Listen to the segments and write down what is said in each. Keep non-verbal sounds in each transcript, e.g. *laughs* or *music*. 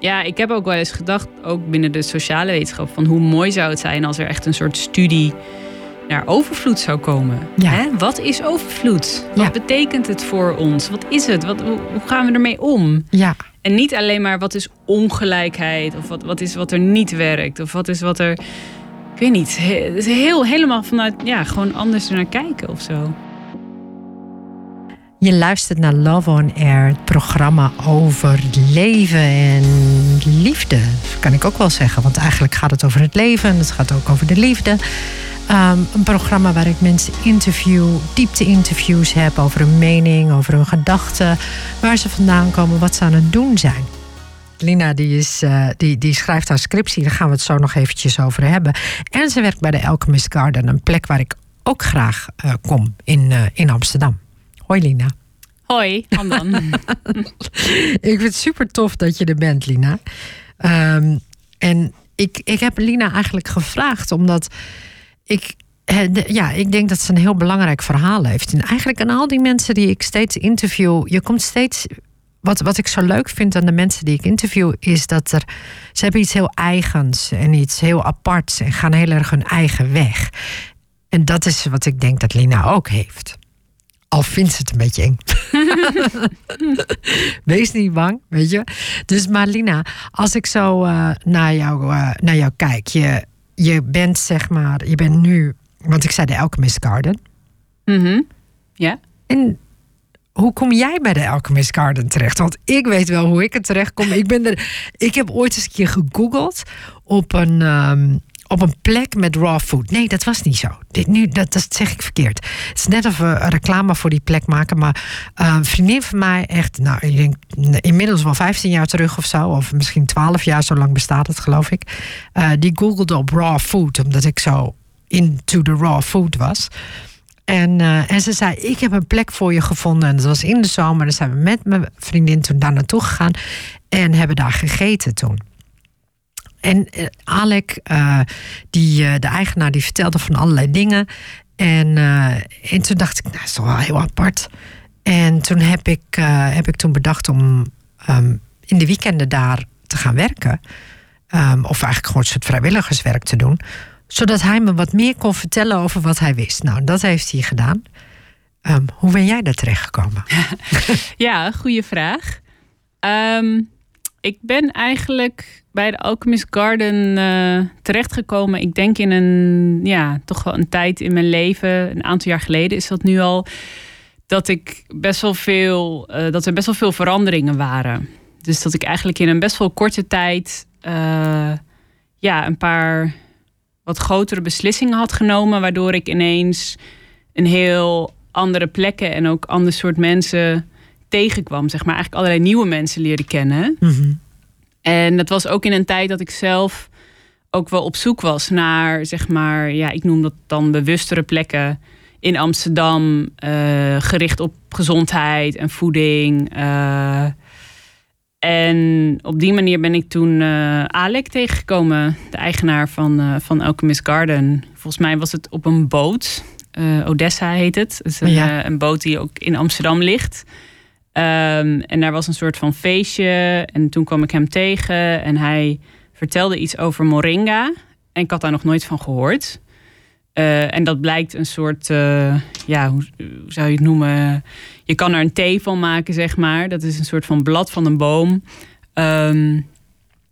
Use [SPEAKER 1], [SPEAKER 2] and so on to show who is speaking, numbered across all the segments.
[SPEAKER 1] Ja, ik heb ook wel eens gedacht, ook binnen de sociale wetenschap, van hoe mooi zou het zijn als er echt een soort studie naar overvloed zou komen.
[SPEAKER 2] Ja.
[SPEAKER 1] Hè? Wat is overvloed? Wat
[SPEAKER 2] Ja.
[SPEAKER 1] betekent het voor ons? Wat is het? Wat, hoe gaan we ermee om?
[SPEAKER 2] Ja,
[SPEAKER 1] En niet alleen maar wat is ongelijkheid of wat, wat is wat er niet werkt of wat is wat er. Ik weet niet. he- Het is heel, helemaal vanuit ja, gewoon anders naar kijken of zo.
[SPEAKER 2] Je luistert naar Love on Air, het programma over leven en liefde. Kan ik ook wel zeggen, want eigenlijk gaat het over het leven en het gaat ook over de liefde. Ehm, een programma waar ik mensen interview, diepte-interviews heb over hun mening, over hun gedachten, waar ze vandaan komen, wat ze aan het doen zijn. Lina die is, eh, die, die schrijft haar scriptie, daar gaan we het zo nog eventjes over hebben. En ze werkt bij de Alchemist Garden, een plek waar ik ook graag eh, kom in, eh, in Amsterdam. Hoi Lina.
[SPEAKER 1] Hoi, Handan. *laughs*
[SPEAKER 2] Ik vind het super tof dat je er bent, Lina. Ehm, en ik, ik heb Lina eigenlijk gevraagd omdat ik. Ja, ik denk dat ze een heel belangrijk verhaal heeft. En eigenlijk aan al die mensen die ik steeds interview, je komt steeds. Wat, wat ik zo leuk vind aan de mensen die ik interview, is dat er. Ze hebben iets heel eigens en iets heel aparts en gaan heel erg hun eigen weg. En dat is wat ik denk dat Lina ook heeft. Al vindt ze het een beetje eng. *laughs* Wees niet bang, weet je. Dus Marlina, als ik zo eh, naar, jou, eh, naar jou kijk. Je, je bent zeg maar, je bent nu... Want ik zei de Alchemist Garden.
[SPEAKER 1] Mhm. Ja.
[SPEAKER 2] En hoe kom jij bij de Alchemist Garden terecht? Want ik weet wel hoe ik er terecht kom. Ik, ben er, ik heb ooit eens een keer gegoogeld op een, ehm, op een plek met raw food. Nee, dat was niet zo. Dit, nu, dat, dat zeg ik verkeerd. Het is net of we een reclame voor die plek maken. Maar eh, een vriendin van mij, echt, nou, ik denk inmiddels wel 15 jaar terug of zo. Of misschien 12 jaar, zo lang bestaat het, geloof ik. eh, die googelde op raw food, omdat ik zo into the raw food was. En, eh, en ze zei, ik heb een plek voor je gevonden. En dat was in de zomer. Dan zijn we met mijn vriendin toen daar naartoe gegaan. En hebben daar gegeten toen. En eh, Alec, eh, die, eh, de eigenaar, die vertelde van allerlei dingen. En, en toen dacht ik, nou, dat is toch wel heel apart. En toen heb ik, heb ik toen bedacht om ehm, in de weekenden daar te gaan werken. Ehm, of eigenlijk gewoon een soort vrijwilligerswerk te doen. Zodat hij me wat meer kon vertellen over wat hij wist. Nou, dat heeft hij gedaan. Ehm, hoe ben jij daar terechtgekomen? *laughs*
[SPEAKER 1] Ja, goede vraag. Ik ben eigenlijk bij de Alchemist Garden eh, terechtgekomen. Ik denk in een, ja, toch wel een tijd in mijn leven, een aantal jaar geleden is dat nu al, dat ik best wel veel, eh, dat er best wel veel veranderingen waren. Dus dat ik eigenlijk in een best wel korte tijd, eh, ja, een paar wat grotere beslissingen had genomen, waardoor ik ineens een heel andere plekken en ook ander soort mensen tegenkwam. Zeg maar eigenlijk allerlei nieuwe mensen leren kennen.
[SPEAKER 2] Mhm.
[SPEAKER 1] En dat was ook in een tijd dat ik zelf ook wel op zoek was naar, zeg maar, ja, ik noem dat dan bewustere plekken in Amsterdam, eh, gericht op gezondheid en voeding. eh. en op die manier ben ik toen eh Alec tegengekomen, de eigenaar van, van Alchemist Garden. Volgens mij was het op een boot. Odessa heet het. Het is een,
[SPEAKER 2] Ja.
[SPEAKER 1] een boot die ook in Amsterdam ligt. Ehm, en daar was een soort van feestje. En toen kwam ik hem tegen en hij vertelde iets over moringa. En ik had daar nog nooit van gehoord. Eh, en dat blijkt een soort, eh, ja, hoe, zou je het noemen? Je kan er een thee van maken, zeg maar. Dat is een soort van blad van een boom. Ehm,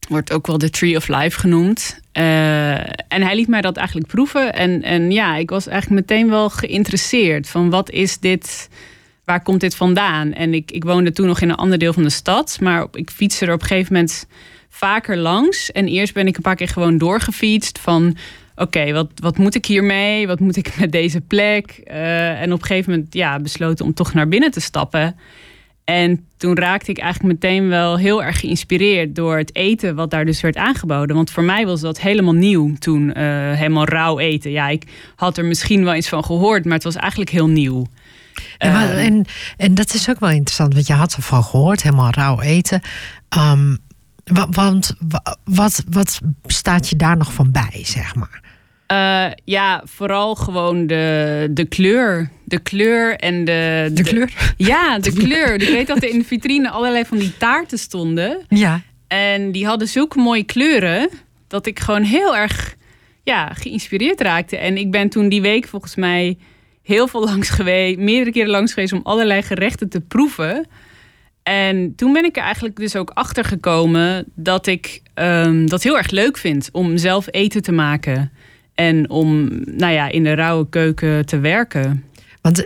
[SPEAKER 1] wordt ook wel de Tree of Life genoemd. Eh, en hij liet mij dat eigenlijk proeven. En, en ja, ik was eigenlijk meteen wel geïnteresseerd. Van wat is dit? Waar komt dit vandaan? En ik, ik woonde toen nog in een ander deel van de stad. Maar ik fietste er op een gegeven moment vaker langs. En eerst ben ik een paar keer gewoon doorgefietst van... Oké, wat, wat moet ik hiermee? Wat moet ik met deze plek? Eh, en op een gegeven moment ja, besloten om toch naar binnen te stappen. En toen raakte ik eigenlijk meteen wel heel erg geïnspireerd door het eten wat daar dus werd aangeboden. Want voor mij was dat helemaal nieuw toen, eh, helemaal rauw eten. Ja, ik had er misschien wel iets van gehoord, maar het was eigenlijk heel nieuw.
[SPEAKER 2] En, wa-
[SPEAKER 1] Eh,
[SPEAKER 2] en, en dat is ook wel interessant, want je had ervan gehoord, helemaal rauw eten. Ehm, wa- want wa- wat, wat staat je daar nog van bij, zeg maar?
[SPEAKER 1] Eh, ja, vooral gewoon de, de kleur. De kleur en de...
[SPEAKER 2] De kleur?
[SPEAKER 1] Ja, de *laughs* kleur. Ik weet dat er in de vitrine allerlei van die taarten stonden.
[SPEAKER 2] Ja.
[SPEAKER 1] En die hadden zulke mooie kleuren dat ik gewoon heel erg ja, geïnspireerd raakte. En ik ben toen die week volgens mij heel veel langs geweest, meerdere keren langs geweest om allerlei gerechten te proeven. En toen ben ik er eigenlijk dus ook achter gekomen dat ik um, dat heel erg leuk vind om zelf eten te maken. En om nou ja, in de rauwe keuken te werken.
[SPEAKER 2] Want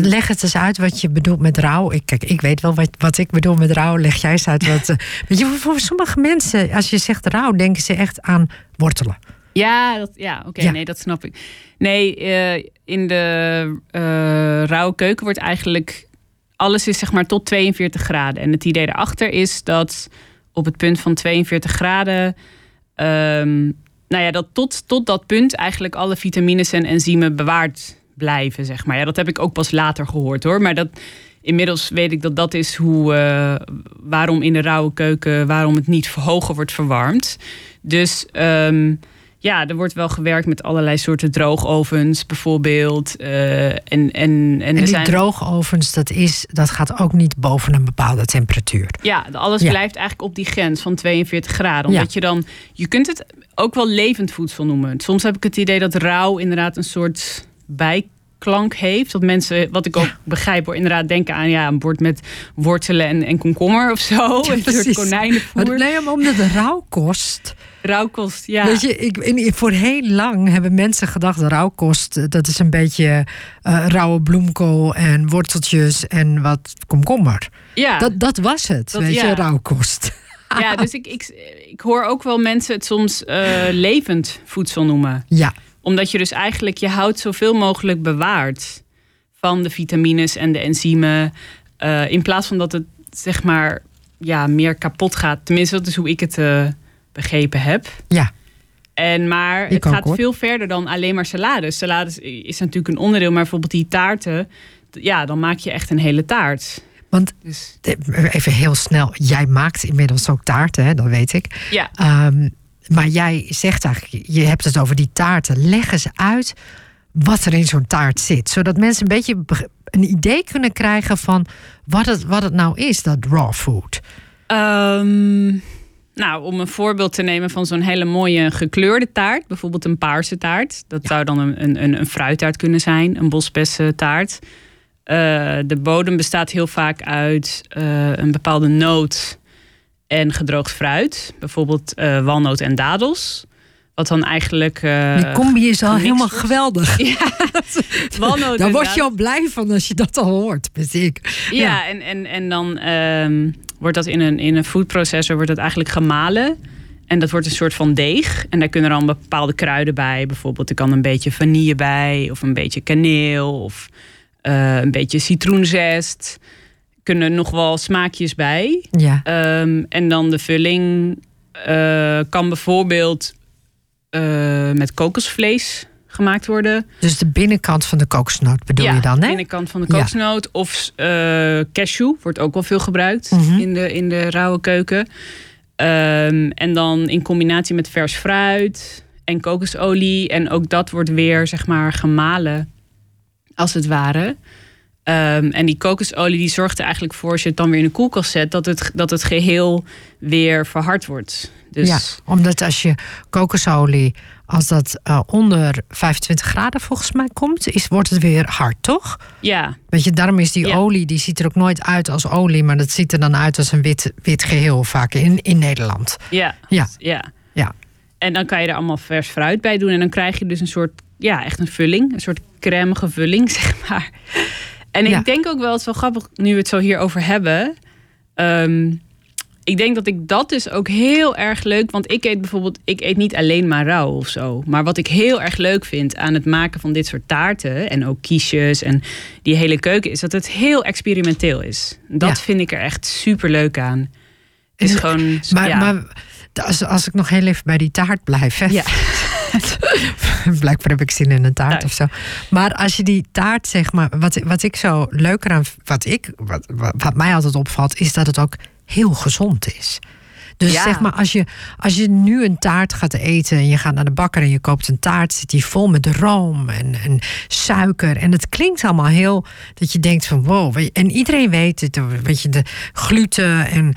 [SPEAKER 2] leg het eens uit wat je bedoelt met rauw. Ik, kijk, ik weet wel wat, wat ik bedoel met rauw. Leg jij eens uit wat. *laughs* weet je, voor sommige mensen, als je zegt rauw, denken ze echt aan wortelen.
[SPEAKER 1] Ja, dat, ja oké, nee, dat snap ik. Nee, uh, in de uh, rauwe keuken wordt eigenlijk alles is zeg maar tot 42 graden. En het idee erachter is dat op het punt van 42 graden, um, nou ja, dat tot, tot dat punt eigenlijk alle vitamines en enzymen bewaard blijven, zeg maar. Ja, dat heb ik ook pas later gehoord hoor. Maar dat, inmiddels weet ik dat dat is hoe, uh, waarom in de rauwe keuken, waarom het niet hoger wordt verwarmd. Dus um, ja, er wordt wel gewerkt met allerlei soorten droogovens, bijvoorbeeld. Uh, en, en, en,
[SPEAKER 2] en die zijn... droogovens, dat, is, dat gaat ook niet boven een bepaalde temperatuur.
[SPEAKER 1] Ja, alles blijft eigenlijk op die grens van 42 graden. Omdat je dan, je kunt het ook wel levend voedsel noemen. Soms heb ik het idee dat rauw inderdaad een soort bijklank heeft. Dat mensen, wat ik ook begrijp, hoor, inderdaad denken aan ja, een bord met wortelen en, en komkommer of zo. Ja, *laughs* een soort konijnenvoer.
[SPEAKER 2] Maar, nee, omdat het rauw kost
[SPEAKER 1] Rauwkost, ja.
[SPEAKER 2] Weet je, ik, in, voor heel lang hebben mensen gedacht... rauwkost, eh, dat is een beetje uh, rauwe bloemkool en worteltjes en wat komkommer. Ja. Dat, dat was het, weet je, rauwkost.
[SPEAKER 1] Ja, dus ik, ik, ik hoor ook wel mensen het soms uh, levend voedsel noemen.
[SPEAKER 2] Ja.
[SPEAKER 1] Omdat je dus eigenlijk je hout zoveel mogelijk bewaart... van de vitamines en de enzymen... Uh, in plaats van dat het, zeg maar, ja, meer kapot gaat. Tenminste, dat is hoe ik het begrepen heb.
[SPEAKER 2] Ja.
[SPEAKER 1] En maar het gaat veel verder dan alleen maar salades. Salades is natuurlijk een onderdeel, maar bijvoorbeeld die taarten, ja, dan maak je echt een hele taart.
[SPEAKER 2] Want dus. even heel snel, jij maakt inmiddels ook taarten, hè? dat weet ik.
[SPEAKER 1] Ja.
[SPEAKER 2] Um, maar jij zegt eigenlijk, je hebt het over die taarten. Leg eens uit wat er in zo'n taart zit, zodat mensen een beetje een idee kunnen krijgen van wat het, wat het nou is, dat raw food.
[SPEAKER 1] Um, nou, om een voorbeeld te nemen van zo'n hele mooie gekleurde taart, bijvoorbeeld een paarse taart. Dat zou dan een, een, een fruittaart kunnen zijn, een bospessentaart. Uh, de bodem bestaat heel vaak uit uh, een bepaalde noot en gedroogd fruit, bijvoorbeeld uh, walnoot en dadels. Wat dan eigenlijk. Uh,
[SPEAKER 2] die combi is al helemaal geweldig. *laughs*
[SPEAKER 1] Ja, *laughs*
[SPEAKER 2] walnoot Daar word je al blij van als je dat al hoort, ik.
[SPEAKER 1] Ja, ja, en, en, en dan um, wordt dat in een, in een foodprocessor wordt dat eigenlijk gemalen. En dat wordt een soort van deeg. En daar kunnen er dan bepaalde kruiden bij. Bijvoorbeeld, er kan een beetje vanille bij, of een beetje kaneel, of uh, een beetje citroenzest. Kunnen nog wel smaakjes bij.
[SPEAKER 2] Ja.
[SPEAKER 1] Um, en dan de vulling uh, kan bijvoorbeeld uh, met kokosvlees gemaakt worden.
[SPEAKER 2] Dus de binnenkant van de kokosnoot bedoel je dan, hè?
[SPEAKER 1] de binnenkant van de kokosnoot. Ja. Of uh, cashew wordt ook wel veel gebruikt mm -hmm. in, de, in de rauwe keuken. Um, en dan in combinatie met vers fruit en kokosolie. En ook dat wordt weer, zeg maar, gemalen, als het ware. Um, en die kokosolie die zorgt er eigenlijk voor, als je het dan weer in de koelkast zet, dat het, dat het geheel weer verhard wordt. Dus...
[SPEAKER 2] Ja, omdat als je kokosolie als dat uh, onder 25 graden volgens mij komt, is, wordt het weer hard, toch?
[SPEAKER 1] Ja.
[SPEAKER 2] Weet je, daarom is die ja. olie, die ziet er ook nooit uit als olie, maar dat ziet er dan uit als een wit, wit geheel vaak in, in Nederland.
[SPEAKER 1] Ja.
[SPEAKER 2] ja.
[SPEAKER 1] Ja.
[SPEAKER 2] Ja.
[SPEAKER 1] En dan kan je er allemaal vers fruit bij doen en dan krijg je dus een soort, ja, echt een vulling, een soort crèmige vulling, *laughs* zeg maar. En ja. ik denk ook wel, het is wel grappig, nu we het zo hierover hebben. Um, ik denk dat ik dat dus ook heel erg leuk. Want ik eet bijvoorbeeld, ik eet niet alleen maar rauw of zo. Maar wat ik heel erg leuk vind aan het maken van dit soort taarten. En ook kiesjes en die hele keuken. Is dat het heel experimenteel is. Dat ja. vind ik er echt super leuk aan. Het is gewoon.
[SPEAKER 2] Maar,
[SPEAKER 1] ja.
[SPEAKER 2] maar als, als ik nog heel even bij die taart blijf. Hè?
[SPEAKER 1] Ja. *laughs* *laughs*
[SPEAKER 2] Blijkbaar heb ik zin in een taart Thuis. of zo. Maar als je die taart, zeg maar, wat, wat ik zo leuk eraan, wat, ik, wat, wat mij altijd opvalt, is dat het ook heel gezond is. Dus ja. zeg maar, als je, als je nu een taart gaat eten en je gaat naar de bakker en je koopt een taart, zit die vol met room en, en suiker. En het klinkt allemaal heel dat je denkt van wow. En iedereen weet het, weet je, de gluten en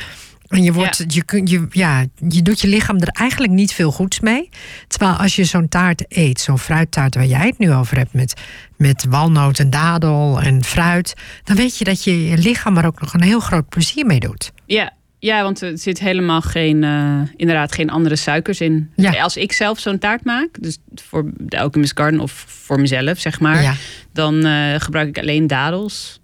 [SPEAKER 2] En je, wordt, je, kun- je, ja, je doet je lichaam er eigenlijk niet veel goeds mee. Terwijl als je zo'n taart eet, zo'n fruittaart waar jij het nu over hebt, met, met walnoot en dadel en fruit, dan weet je dat je je lichaam er ook nog een heel groot plezier mee doet.
[SPEAKER 1] Ja, ja, want er zit helemaal geen, eh, inderdaad geen andere suikers in.
[SPEAKER 2] Ja.
[SPEAKER 1] Als ik zelf zo'n taart maak, dus voor de Alchemist Garden of voor mezelf, zeg maar,
[SPEAKER 2] Ja.
[SPEAKER 1] dan eh, gebruik ik alleen dadels.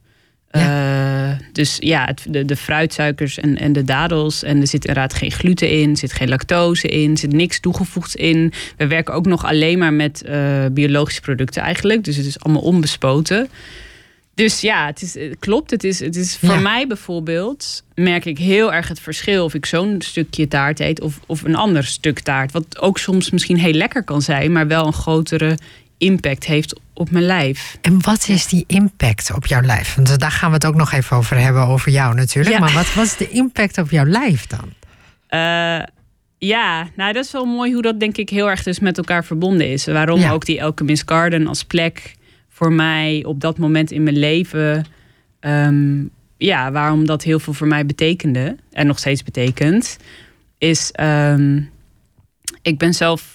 [SPEAKER 1] Eh, dus ja, het, de, de fruitsuikers en, en de dadels. En er zit inderdaad geen gluten in, er zit geen lactose in, er zit niks toegevoegd in. We werken ook nog alleen maar met eh, biologische producten eigenlijk. Dus het is allemaal onbespoten. Dus ja, het, is, het klopt. Het is, het is voor
[SPEAKER 2] Ja.
[SPEAKER 1] mij bijvoorbeeld, merk ik heel erg het verschil of ik zo'n stukje taart eet of, of een ander stuk taart. Wat ook soms misschien heel lekker kan zijn, maar wel een grotere impact heeft op mijn lijf.
[SPEAKER 2] En wat is die impact op jouw lijf? Want daar gaan we het ook nog even over hebben, over jou natuurlijk.
[SPEAKER 1] Ja.
[SPEAKER 2] Maar wat was de impact op jouw lijf dan?
[SPEAKER 1] Eh, ja, nou dat is wel mooi hoe dat denk ik heel erg dus met elkaar verbonden is. Waarom
[SPEAKER 2] Ja.
[SPEAKER 1] ook die Alchemist Garden als plek voor mij op dat moment in mijn leven... ehm, ja, waarom dat heel veel voor mij betekende en nog steeds betekent... is, ehm, ik ben zelf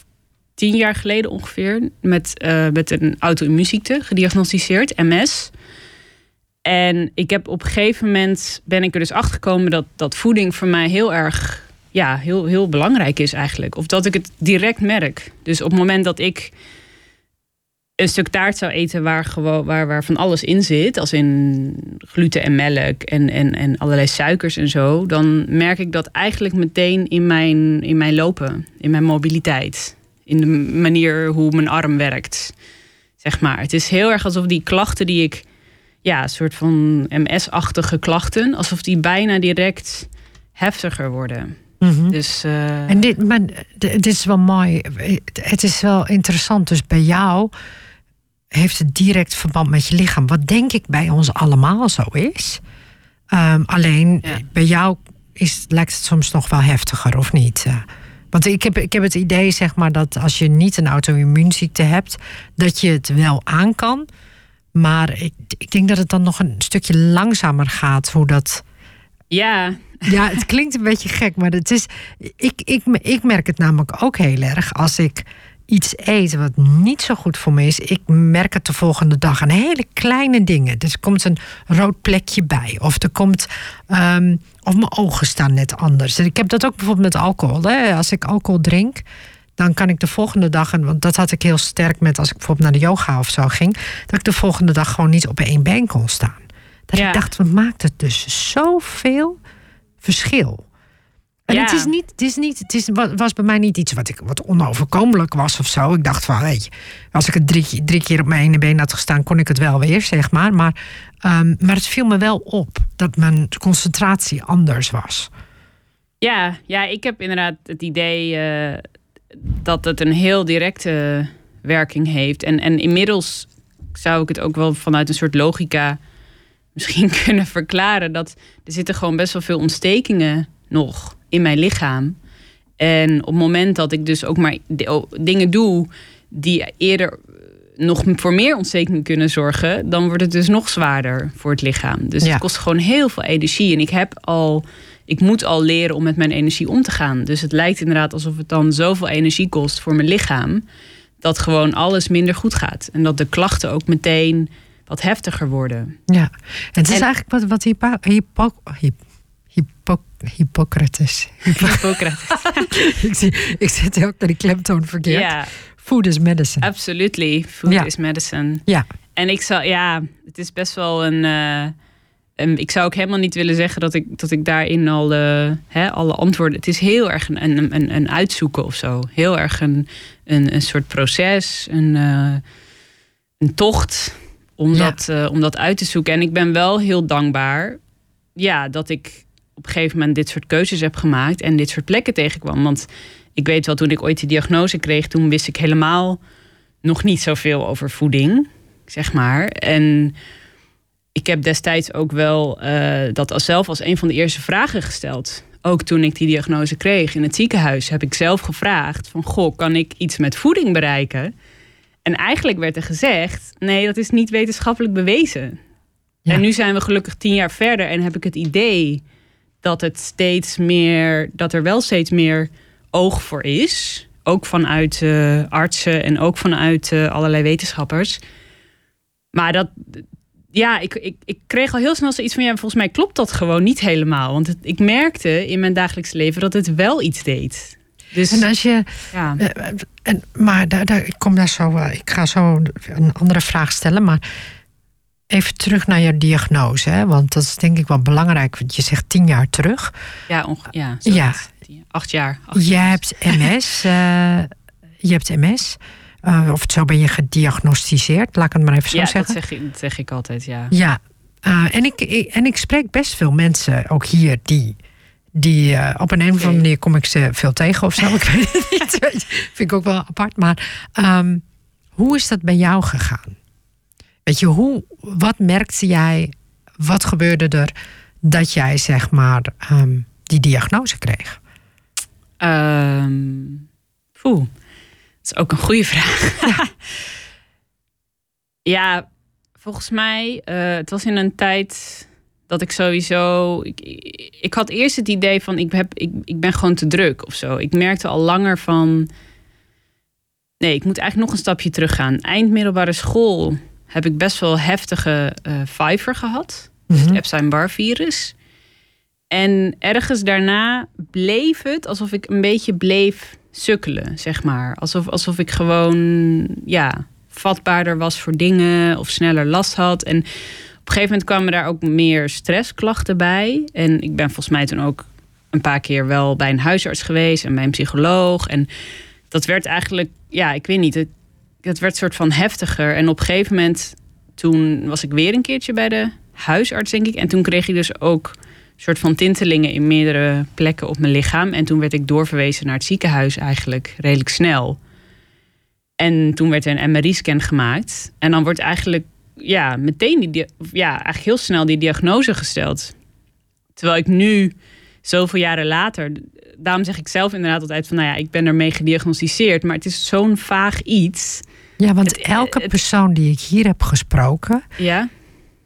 [SPEAKER 1] tien jaar geleden ongeveer met, eh, met een auto-immuunziekte gediagnosticeerd, MS... En ik heb op een gegeven moment ben ik er dus achter gekomen dat, dat voeding voor mij heel erg ja, heel, heel belangrijk is eigenlijk. Of dat ik het direct merk. Dus op het moment dat ik een stuk taart zou eten waar, gewoon, waar, waar van alles in zit, als in gluten en melk en, en, en allerlei suikers en zo, dan merk ik dat eigenlijk meteen in mijn, in mijn lopen, in mijn mobiliteit, in de manier hoe mijn arm werkt. Zeg maar. Het is heel erg alsof die klachten die ik ja, een soort van MS-achtige klachten, alsof die bijna direct heftiger worden.
[SPEAKER 2] Mhm.
[SPEAKER 1] Dus eh,
[SPEAKER 2] En dit, maar dit is wel mooi. Het is wel interessant. Dus bij jou heeft het direct verband met je lichaam. Wat denk ik bij ons allemaal zo is. Ehm, alleen
[SPEAKER 1] Ja.
[SPEAKER 2] bij jou is, lijkt het soms nog wel heftiger, of niet? Want ik heb, ik heb het idee, zeg maar, dat als je niet een auto-immuunziekte hebt, dat je het wel aan kan. Maar ik, ik denk dat het dan nog een stukje langzamer gaat, hoe dat.
[SPEAKER 1] ja,
[SPEAKER 2] Ja, het klinkt een beetje gek, maar het is. Ik, ik, ik merk het namelijk ook heel erg als ik iets eet wat niet zo goed voor me is. Ik merk het de volgende dag aan hele kleine dingen. Dus er komt een rood plekje bij, of er komt. ehm, of mijn ogen staan net anders. En ik heb dat ook bijvoorbeeld met alcohol. Hè. Als ik alcohol drink, dan kan ik de volgende dag, en want dat had ik heel sterk met als ik bijvoorbeeld naar de yoga of zo ging, dat ik de volgende dag gewoon niet op één been kon staan. Dat
[SPEAKER 1] Ja.
[SPEAKER 2] ik dacht, wat maakt het dus zoveel verschil? En
[SPEAKER 1] Ja.
[SPEAKER 2] het is niet, het is niet, het is, wa- was bij mij niet iets wat, ik, wat onoverkomelijk was of zo. Ik dacht van, weet je, als ik het drie, keer- drie keer op mijn ene been had gestaan, kon ik het wel weer, zeg maar. Maar, ehm, maar het viel me wel op dat mijn concentratie anders was.
[SPEAKER 1] ja, ja, ik heb inderdaad het idee eh, dat het een heel directe werking heeft. En, en inmiddels zou ik het ook wel vanuit een soort logica misschien *laughs* kunnen verklaren. Dat er zitten gewoon best wel veel ontstekingen nog in mijn lichaam. En op het moment dat ik dus ook maar di- dingen doe die eerder nog voor meer ontstekingen kunnen zorgen, dan wordt het dus nog zwaarder voor het lichaam. Dus
[SPEAKER 2] Ja.
[SPEAKER 1] het kost gewoon heel veel energie. En ik heb al, ik moet al leren om met mijn energie om te gaan. Dus het lijkt inderdaad alsof het dan zoveel energie kost voor mijn lichaam, dat gewoon alles minder goed gaat. En dat de klachten ook meteen wat heftiger worden.
[SPEAKER 2] Ja, en het is
[SPEAKER 1] En-
[SPEAKER 2] eigenlijk wat, wat Hippo, Hippo, Hip- Hippo, Hippocrates.
[SPEAKER 1] Hippocrates. *laughs*
[SPEAKER 2] ik, zie, ik zet ook naar die klemtoon verkeerd.
[SPEAKER 1] Ja,
[SPEAKER 2] Food is medicine.
[SPEAKER 1] absolutely. Food
[SPEAKER 2] Ja.
[SPEAKER 1] is medicine.
[SPEAKER 2] Ja,
[SPEAKER 1] En ik zou, ja, het is best wel een. een- ik zou ook helemaal niet willen zeggen dat ik, dat ik daarin al eh, hè, alle antwoorden. Het is heel erg een, een, een, een uitzoeken of zo. Heel erg een, een, een soort proces, een, eh, een tocht om,
[SPEAKER 2] Ja.
[SPEAKER 1] dat, om dat uit te zoeken. En ik ben wel heel dankbaar ja, dat ik op een gegeven moment dit soort keuzes heb gemaakt en dit soort plekken tegenkwam. Want ik weet wel, toen ik ooit die diagnose kreeg, toen wist ik helemaal nog niet zoveel over voeding, zeg maar. En ik heb destijds ook wel eh, dat als zelf als een van de eerste vragen gesteld. Ook toen ik die diagnose kreeg in het ziekenhuis, heb ik zelf gevraagd: van goh, kan ik iets met voeding bereiken? En eigenlijk werd er gezegd: nee, dat is niet wetenschappelijk bewezen.
[SPEAKER 2] Ja.
[SPEAKER 1] En nu zijn we gelukkig tien jaar verder en heb ik het idee dat het steeds meer, dat er wel steeds meer oog voor is. Ook vanuit uh, artsen en ook vanuit uh, allerlei wetenschappers. Maar dat, ja, ik, ik, ik kreeg al heel snel zoiets van, ja, volgens mij klopt dat gewoon niet helemaal. Want het, ik merkte in mijn dagelijks leven dat het wel iets deed.
[SPEAKER 2] Dus, en als je. Ja. Uh, en, maar daar, daar, ik kom daar zo. Ik ga zo een andere vraag stellen. Maar even terug naar je diagnose. Hè? Want dat is denk ik wel belangrijk. Want je zegt tien jaar terug.
[SPEAKER 1] Ja, ja, ja. acht jaar. Acht
[SPEAKER 2] je hebt MS. Uh, *laughs* je hebt MS. Uh, of zo ben je gediagnosticeerd, laat ik het maar even zo
[SPEAKER 1] ja,
[SPEAKER 2] zeggen.
[SPEAKER 1] Dat zeg, dat zeg ik altijd, ja.
[SPEAKER 2] Ja, uh, en, ik, ik, en ik spreek best veel mensen, ook hier, die die uh, op een, een of andere manier kom ik ze veel tegen of zo. ik *laughs* weet het niet. *laughs* Vind ik ook wel apart. Maar um, hoe is dat bij jou gegaan? Weet je, hoe, wat merkte jij? Wat gebeurde er dat jij zeg maar um, die diagnose kreeg?
[SPEAKER 1] Um, Poeh, dat is ook een goede vraag. *laughs* Ja, volgens mij, uh, het was in een tijd dat ik sowieso. Ik, ik had eerst het idee van ik, heb, ik, ik ben gewoon te druk of zo. Ik merkte al langer van. Nee, ik moet eigenlijk nog een stapje terug gaan. Eind middelbare school heb ik best wel heftige uh, Fiver gehad. Dus het mhm. Epstein-Barr virus. En ergens daarna bleef het alsof ik een beetje bleef sukkelen, zeg maar. Alsof, alsof ik gewoon, ja, vatbaarder was voor dingen of sneller last had. En een gegeven moment kwamen daar ook meer stressklachten bij. En ik ben volgens mij toen ook een paar keer wel bij een huisarts geweest en bij een psycholoog. En dat werd eigenlijk, ja, ik weet niet, het, het werd soort van heftiger. En op een gegeven moment, toen was ik weer een keertje bij de huisarts, denk ik. En toen kreeg ik dus ook soort van tintelingen in meerdere plekken op mijn lichaam. En toen werd ik doorverwezen naar het ziekenhuis eigenlijk redelijk snel. En toen werd er een MRI-scan gemaakt. En dan wordt eigenlijk ja, meteen die, ja, eigenlijk heel snel die diagnose gesteld. Terwijl ik nu, zoveel jaren later, daarom zeg ik zelf inderdaad altijd van, nou ja, ik ben ermee gediagnosticeerd, maar het is zo'n vaag iets.
[SPEAKER 2] Ja, want elke persoon die ik hier heb gesproken,
[SPEAKER 1] ja?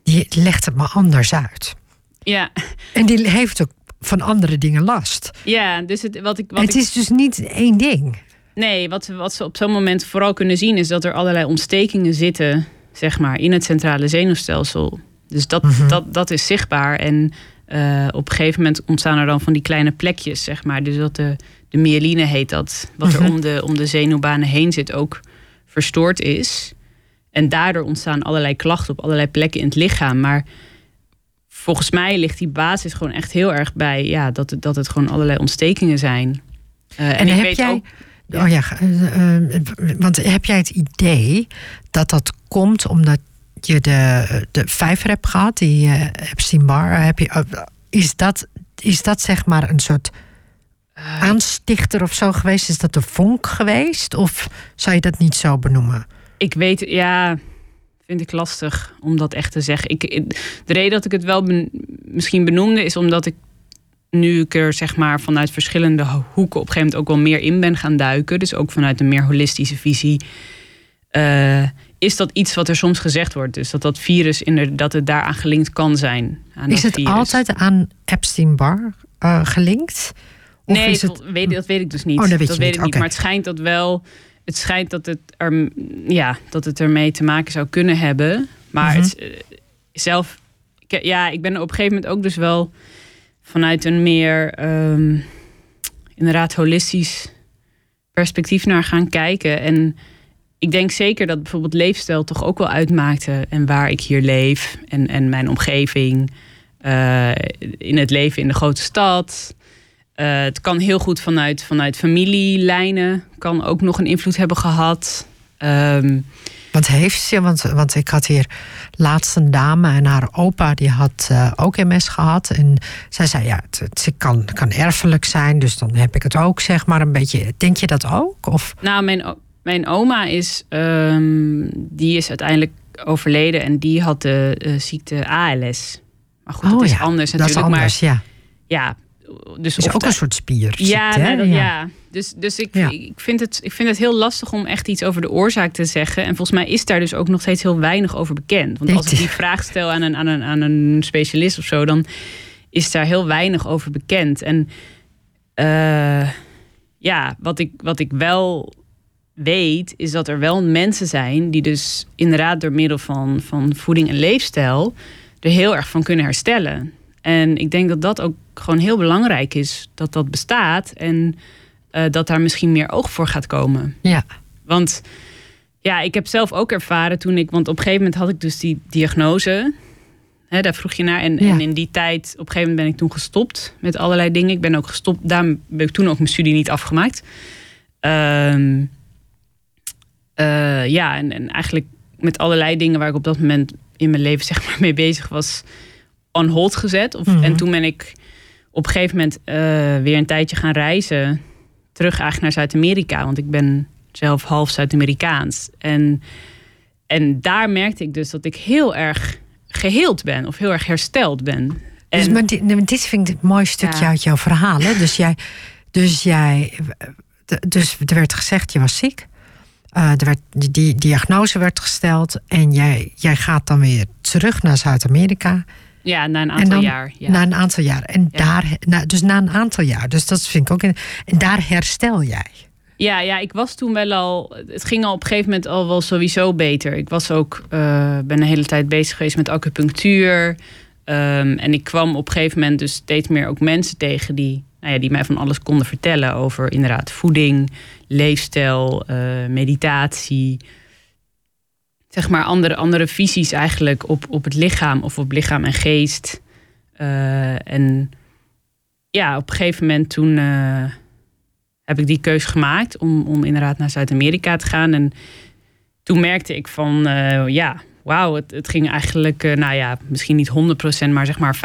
[SPEAKER 2] die legt het me anders uit.
[SPEAKER 1] Ja.
[SPEAKER 2] En die heeft ook van andere dingen last.
[SPEAKER 1] Ja, dus het, wat ik. Wat
[SPEAKER 2] het is dus niet één ding.
[SPEAKER 1] Nee, wat, wat ze op zo'n moment vooral kunnen zien is dat er allerlei ontstekingen zitten zeg maar, in het centrale zenuwstelsel. Dus dat, mhm. dat, dat is zichtbaar. En uh, op een gegeven moment ontstaan er dan van die kleine plekjes, zeg maar. Dus dat de, de myeline heet dat. Wat er mhm. om de, om de zenuwbanen heen zit ook verstoord is. En daardoor ontstaan allerlei klachten op allerlei plekken in het lichaam. Maar volgens mij ligt die basis gewoon echt heel erg bij ja, dat, het, dat het gewoon allerlei ontstekingen zijn.
[SPEAKER 2] Uh, en, en ik heb weet jij... ook Oh ja, uh, want heb jij het idee dat dat komt omdat je de, de vijver hebt gehad, die uh, Epstein Bar, heb je, is, dat, is dat zeg maar een soort aanstichter of zo geweest? Is dat de vonk geweest? Of zou je dat niet zo benoemen?
[SPEAKER 1] Ik weet, ja, vind ik lastig om dat echt te zeggen. Ik, de reden dat ik het wel misschien benoemde is omdat ik nu ik er zeg maar vanuit verschillende hoeken op een gegeven moment ook wel meer in ben gaan duiken, dus ook vanuit een meer holistische visie, uh, is dat iets wat er soms gezegd wordt. Dus dat dat virus, dat het daaraan gelinkt kan zijn. Aan
[SPEAKER 2] is het altijd aan Epstein-Barr uh, gelinkt?
[SPEAKER 1] Of nee, is het... dat, weet, dat weet ik dus niet.
[SPEAKER 2] Oh, dat weet,
[SPEAKER 1] dat
[SPEAKER 2] weet
[SPEAKER 1] ik niet. Maar het schijnt dat wel. Het schijnt dat het, er, ja, dat het ermee te maken zou kunnen hebben. Maar mhm. het, uh, zelf, ja, ik ben op een gegeven moment ook dus wel vanuit een meer um, inderdaad holistisch perspectief naar gaan kijken. En ik denk zeker dat bijvoorbeeld leefstijl toch ook wel uitmaakte. En waar ik hier leef en, en mijn omgeving. Uh, in het leven in de grote stad. Uh, het kan heel goed vanuit, vanuit familielijnen. Kan ook nog een invloed hebben gehad. Um,
[SPEAKER 2] want heeft ze, want, want ik had hier laatst een dame en haar opa die had uh, ook MS gehad. En zij zei ja, het, het, kan, kan erfelijk zijn, dus dan heb ik het ook zeg maar een beetje. Denk je dat ook? Of?
[SPEAKER 1] Nou, mijn, mijn oma is, um, die is uiteindelijk overleden en die had de uh, ziekte ALS. Maar goed, oh, dat is anders natuurlijk.
[SPEAKER 2] Dat is anders,
[SPEAKER 1] maar,
[SPEAKER 2] ja.
[SPEAKER 1] Ja,
[SPEAKER 2] dus is ook een soort spier.
[SPEAKER 1] Ja, ja, ja. Dus, dus ik, ik, vind het, ik vind het heel lastig om echt iets over de oorzaak te zeggen. En volgens mij is daar dus ook nog steeds heel weinig over bekend. Want als ik die vraag stel aan een, aan een, aan een specialist of zo, dan is daar heel weinig over bekend. En uh, ja, wat ik, wat ik wel weet, is dat er wel mensen zijn die dus inderdaad door middel van, van voeding en leefstijl er heel erg van kunnen herstellen. En ik denk dat dat ook gewoon heel belangrijk is, dat dat bestaat en uh, dat daar misschien meer oog voor gaat komen.
[SPEAKER 2] Ja.
[SPEAKER 1] Want ja, ik heb zelf ook ervaren toen ik, want op een gegeven moment had ik dus die diagnose. Hè, daar vroeg je naar. En, en, in die tijd, op een gegeven moment ben ik toen gestopt met allerlei dingen. Ik ben ook gestopt, daarom ben ik toen ook mijn studie niet afgemaakt. Um, uh, ja, en, en, eigenlijk met allerlei dingen waar ik op dat moment in mijn leven zeg maar *laughs* mee bezig was, on hold gezet. Of, En toen ben ik op een gegeven moment uh, weer een tijdje gaan reizen. Terug eigenlijk naar Zuid-Amerika. Want ik ben zelf half Zuid-Amerikaans. En, en daar merkte ik dus dat ik heel erg geheeld ben. Of heel erg hersteld ben.
[SPEAKER 2] Dus, en, dus, maar dit, dit vind ik het mooi stukje ja. uit jouw verhaal. Hè? Dus jij... Dus jij dus er werd gezegd, je was ziek. Uh, er werd, die diagnose werd gesteld en jij, jij gaat dan weer terug naar Zuid-Amerika.
[SPEAKER 1] Ja, na een aantal jaar. Ja.
[SPEAKER 2] Na een aantal jaar. En daar, dus na een aantal jaar. Dus dat vind ik ook. En daar herstel jij.
[SPEAKER 1] Ja, ja, ik was toen wel al. Het ging al op een gegeven moment al wel sowieso beter. Ik was ook. Uh, ben een hele tijd bezig geweest met acupunctuur. Um, en ik kwam op een gegeven moment dus steeds meer ook mensen tegen die nou ja, die mij van alles konden vertellen over inderdaad voeding, leefstijl, uh, meditatie. Zeg maar andere, andere visies eigenlijk op, op het lichaam of op lichaam en geest. Uh, en ja, op een gegeven moment toen uh, heb ik die keuze gemaakt om, om inderdaad naar Zuid-Amerika te gaan. En toen merkte ik van ja, wauw, het, het ging eigenlijk, nou ja, misschien niet 100%, maar zeg maar 95%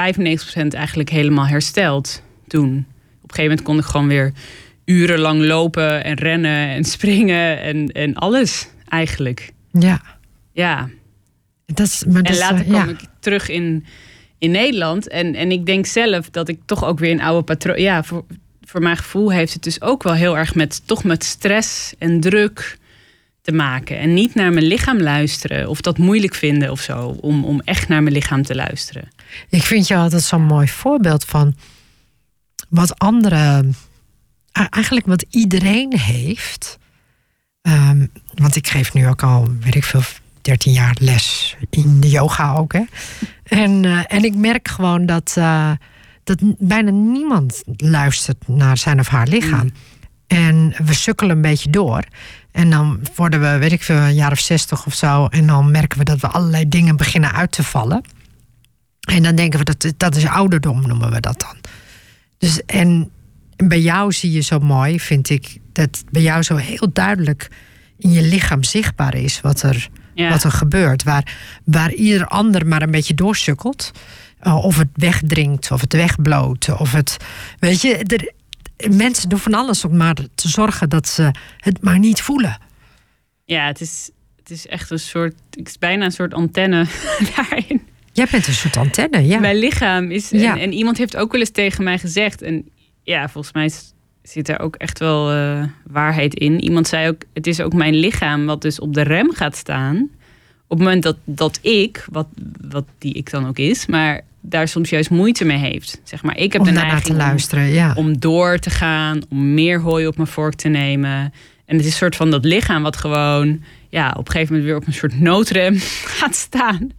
[SPEAKER 1] eigenlijk helemaal hersteld toen op een gegeven moment kon ik gewoon weer urenlang lopen en rennen en *laughs* springen en, en alles eigenlijk.
[SPEAKER 2] Ja.
[SPEAKER 1] Ja.
[SPEAKER 2] Dat is, maar
[SPEAKER 1] en later kwam ik terug in, in Nederland. En, en ik denk zelf dat ik toch ook weer een oude patroon. Ja, voor, voor mijn gevoel heeft het dus ook wel heel erg met toch met stress en druk te maken. En niet naar mijn lichaam luisteren of dat moeilijk vinden of zo. Om, om echt naar mijn lichaam te luisteren.
[SPEAKER 2] Ik vind je altijd zo'n mooi voorbeeld van wat andere, eigenlijk wat iedereen heeft. Ehm, want ik geef nu ook al, weet ik veel, 13 jaar les in de yoga ook. Hè? En, uh, en ik merk gewoon dat, uh, dat bijna niemand luistert naar zijn of haar lichaam. Mm. En we sukkelen een beetje door. En dan worden we, weet ik veel, een jaar of 60 of zo. En dan merken we dat we allerlei dingen beginnen uit te vallen. En dan denken we dat dat is ouderdom, noemen we dat dan. Dus en bij jou zie je zo mooi, vind ik, dat bij jou zo heel duidelijk in je lichaam zichtbaar is wat er, wat er gebeurt. Waar, waar ieder ander maar een beetje doorsukkelt. Uh, of het wegdrinkt, of het wegbloot. Of het. Weet je, er, mensen doen van alles om maar te zorgen dat ze het maar niet voelen.
[SPEAKER 1] Ja, het is, het is echt een soort. Het is bijna een soort antenne *laughs* daarin.
[SPEAKER 2] Jij bent een soort antenne, ja.
[SPEAKER 1] Mijn lichaam is. En, en, iemand heeft ook wel eens tegen mij gezegd. En ja, volgens mij zit er ook echt wel uh, waarheid in. Iemand zei ook: Het is ook mijn lichaam wat dus op de rem gaat staan. Op het moment dat, dat ik, wat, wat die ik dan ook is, maar daar soms juist moeite mee heeft. Zeg maar, ik heb
[SPEAKER 2] om
[SPEAKER 1] de
[SPEAKER 2] neiging te luisteren, om, ja.
[SPEAKER 1] om door te gaan, om meer hooi op mijn vork te nemen. En het is een soort van dat lichaam wat gewoon ja, op een gegeven moment weer op een soort noodrem *laughs* gaat staan.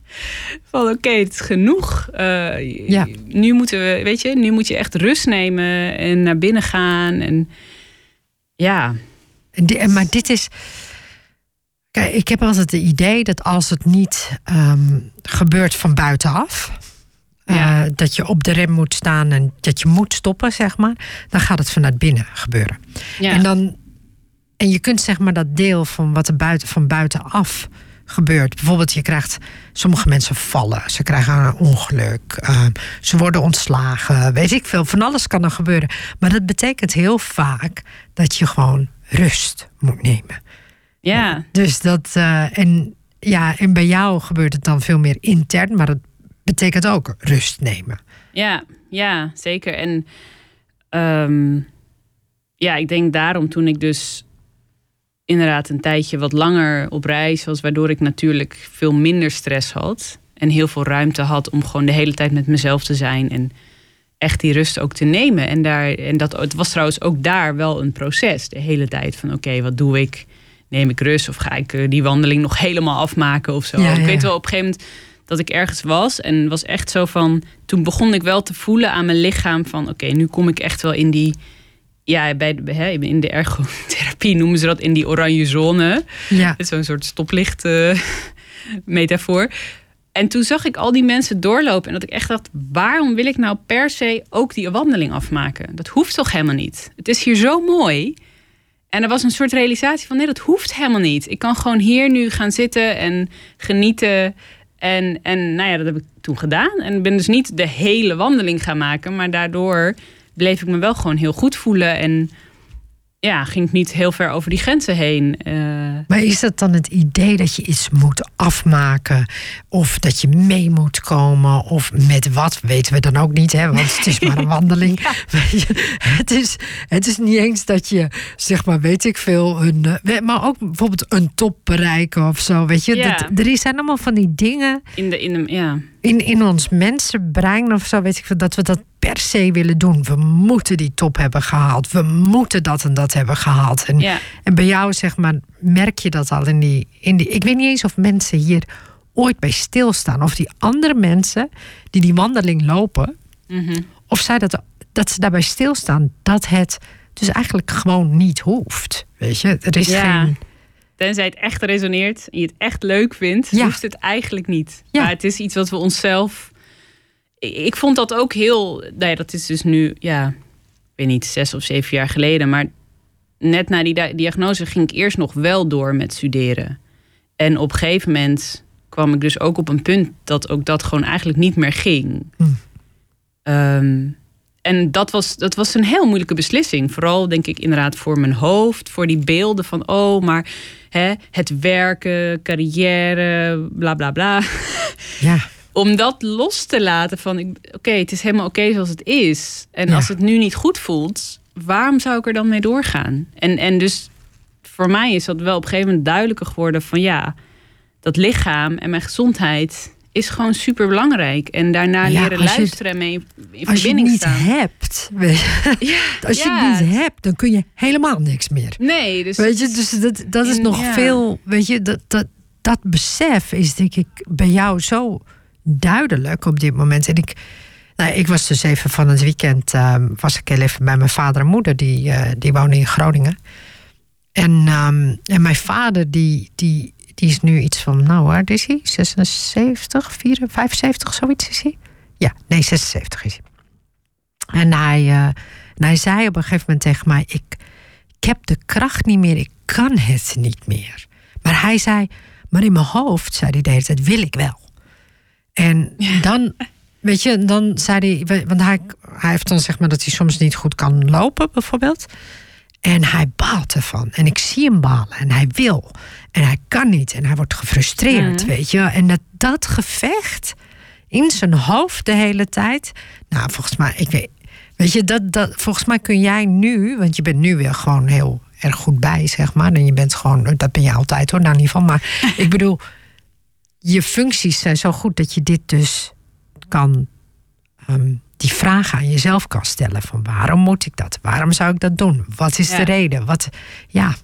[SPEAKER 1] Van oké, het is genoeg. Uh, ja. Nu moeten we, weet je, nu moet je echt rust nemen en naar binnen gaan. En ja.
[SPEAKER 2] Maar dit is. Kijk, ik heb altijd het idee dat als het niet um, gebeurt van buitenaf. Ja. Uh, dat je op de rem moet staan en dat je moet stoppen, zeg maar. Dan gaat het vanuit binnen gebeuren. Ja. En dan en je kunt zeg maar dat deel van wat er buiten, van buitenaf gebeurt. Bijvoorbeeld, je krijgt. Sommige mensen vallen, ze krijgen een ongeluk, uh, ze worden ontslagen, weet ik veel. Van alles kan er gebeuren. Maar dat betekent heel vaak dat je gewoon rust moet nemen.
[SPEAKER 1] Ja.
[SPEAKER 2] Dus dat. Uh, en, ja, en bij jou gebeurt het dan veel meer intern, maar het betekent ook rust nemen.
[SPEAKER 1] Ja, ja zeker. En um, ja, ik denk daarom toen ik dus inderdaad een tijdje wat langer op reis was, waardoor ik natuurlijk veel minder stress had. En heel veel ruimte had om gewoon de hele tijd met mezelf te zijn. En echt die rust ook te nemen. En, daar, en dat, het was trouwens ook daar wel een proces de hele tijd. Van oké, wat doe ik? Neem ik rust of ga ik eh, die wandeling nog helemaal afmaken of zo?
[SPEAKER 2] Ja,
[SPEAKER 1] Ik weet wel op een gegeven moment dat ik ergens was. En was echt zo van... Toen begon ik wel te voelen aan mijn lichaam van... Oké, nu kom ik echt wel in die... Ja, bij de, hè, in de ergotherapie noemen ze dat in die oranje zone.
[SPEAKER 2] Ja.
[SPEAKER 1] Zo'n soort stoplicht eh, metafoor. En toen zag ik al die mensen doorlopen. En dat ik echt dacht, waarom wil ik nou per se ook die wandeling afmaken? Dat hoeft toch helemaal niet? Het is hier zo mooi. En er was een soort realisatie van, nee, dat hoeft helemaal niet. Ik kan gewoon hier nu gaan zitten en genieten. En, en nou ja, dat heb ik toen gedaan. En ben dus niet de hele wandeling gaan maken. Maar daardoor bleef ik me wel gewoon heel goed voelen. En ja, ging ik niet heel ver over die grenzen heen. Eh,
[SPEAKER 2] Maar is dat dan het idee dat je iets moet afmaken? Of dat je mee moet komen? Of met wat, weten we dan ook niet, hè? Want het is maar een *laughs* wandeling. Het, is, het is niet eens dat je, zeg maar, weet ik veel... Een, eh, maar ook bijvoorbeeld een top bereiken of zo, weet je.
[SPEAKER 1] Ja.
[SPEAKER 2] Dat, er zijn allemaal van die dingen
[SPEAKER 1] in de, in de, ja.
[SPEAKER 2] In, in ons mensenbrein of zo, weet ik veel, dat we dat per se willen doen. We moeten die top hebben gehaald. We moeten dat en dat hebben gehaald. En,
[SPEAKER 1] Ja.
[SPEAKER 2] en bij jou, zeg maar, merk je dat al in die, in die. Ik weet niet eens of mensen hier ooit bij stilstaan. Of die andere mensen die die wandeling lopen,
[SPEAKER 1] Mhm.
[SPEAKER 2] of zij dat, dat ze daarbij stilstaan dat het dus eigenlijk gewoon niet hoeft. Weet je, er is
[SPEAKER 1] Ja.
[SPEAKER 2] geen.
[SPEAKER 1] Tenzij het echt resoneert en je het echt leuk vindt,
[SPEAKER 2] Ja.
[SPEAKER 1] hoeft het eigenlijk niet.
[SPEAKER 2] Ja.
[SPEAKER 1] Maar het is iets wat we onszelf. Ik vond dat ook heel. Nou ja, dat is dus nu, ja, ik weet niet, zes of zeven jaar geleden. Maar net na die dia- diagnose ging ik eerst nog wel door met studeren. En op een gegeven moment kwam ik dus ook op een punt dat ook dat gewoon eigenlijk niet meer ging.
[SPEAKER 2] Hm.
[SPEAKER 1] Ehm, en dat was, dat was een heel moeilijke beslissing. Vooral denk ik inderdaad voor mijn hoofd. Voor die beelden van, oh, maar hè, het werken, carrière, bla bla bla. *laughs*
[SPEAKER 2] Ja,
[SPEAKER 1] Om dat los te laten van, oké, het is helemaal oké zoals het is. En
[SPEAKER 2] Ja.
[SPEAKER 1] als het nu niet goed voelt, waarom zou ik er dan mee doorgaan? En, en dus voor mij is dat wel op een gegeven moment duidelijker geworden van, ja, dat lichaam en mijn gezondheid is gewoon super belangrijk. En daarna
[SPEAKER 2] Ja,
[SPEAKER 1] leren luisteren en mee in
[SPEAKER 2] als je het
[SPEAKER 1] verbinding
[SPEAKER 2] niet
[SPEAKER 1] staan.
[SPEAKER 2] hebt, *laughs*
[SPEAKER 1] Ja, *laughs*
[SPEAKER 2] als je het niet hebt, dan kun je helemaal niks meer.
[SPEAKER 1] Nee, dus
[SPEAKER 2] Weet je, dus dat, dat is nog veel. Weet je, dat, dat, dat besef is denk ik bij jou zo duidelijk op dit moment. En ik, nou, ik was dus even van het weekend, ehm, was ik heel even bij mijn vader en moeder, die, eh, die wonen in Groningen. En, ehm, en mijn vader, die, die, die is nu iets van, nou waar is hij? 76, 74, 75, zoiets is hij? Ja, nee, 76 is hij. En hij, eh, en hij zei op een gegeven moment tegen mij: ik, ik heb de kracht niet meer, ik kan het niet meer. Maar hij zei, maar in mijn hoofd, zei hij de hele tijd, wil ik wel. En dan, weet je, dan zei hij, want hij, hij heeft dan zeg maar dat hij soms niet goed kan lopen, bijvoorbeeld. En hij baalt ervan. En ik zie hem balen. En hij wil. En hij kan niet. En hij wordt gefrustreerd, weet je. En dat, dat gevecht in zijn hoofd de hele tijd. Nou, volgens mij, ik weet, weet je, dat, dat, volgens mij kun jij nu, want je bent nu weer gewoon heel erg goed bij, zeg maar. En je bent gewoon, dat ben je altijd hoor, in ieder geval. Maar *laughs* ik bedoel, je functies zijn zo goed dat je dit dus kan, ehm, die vragen aan jezelf kan stellen. Van waarom moet ik dat? Waarom zou ik dat doen? Wat is
[SPEAKER 1] Ja.
[SPEAKER 2] de reden? Wat, ja,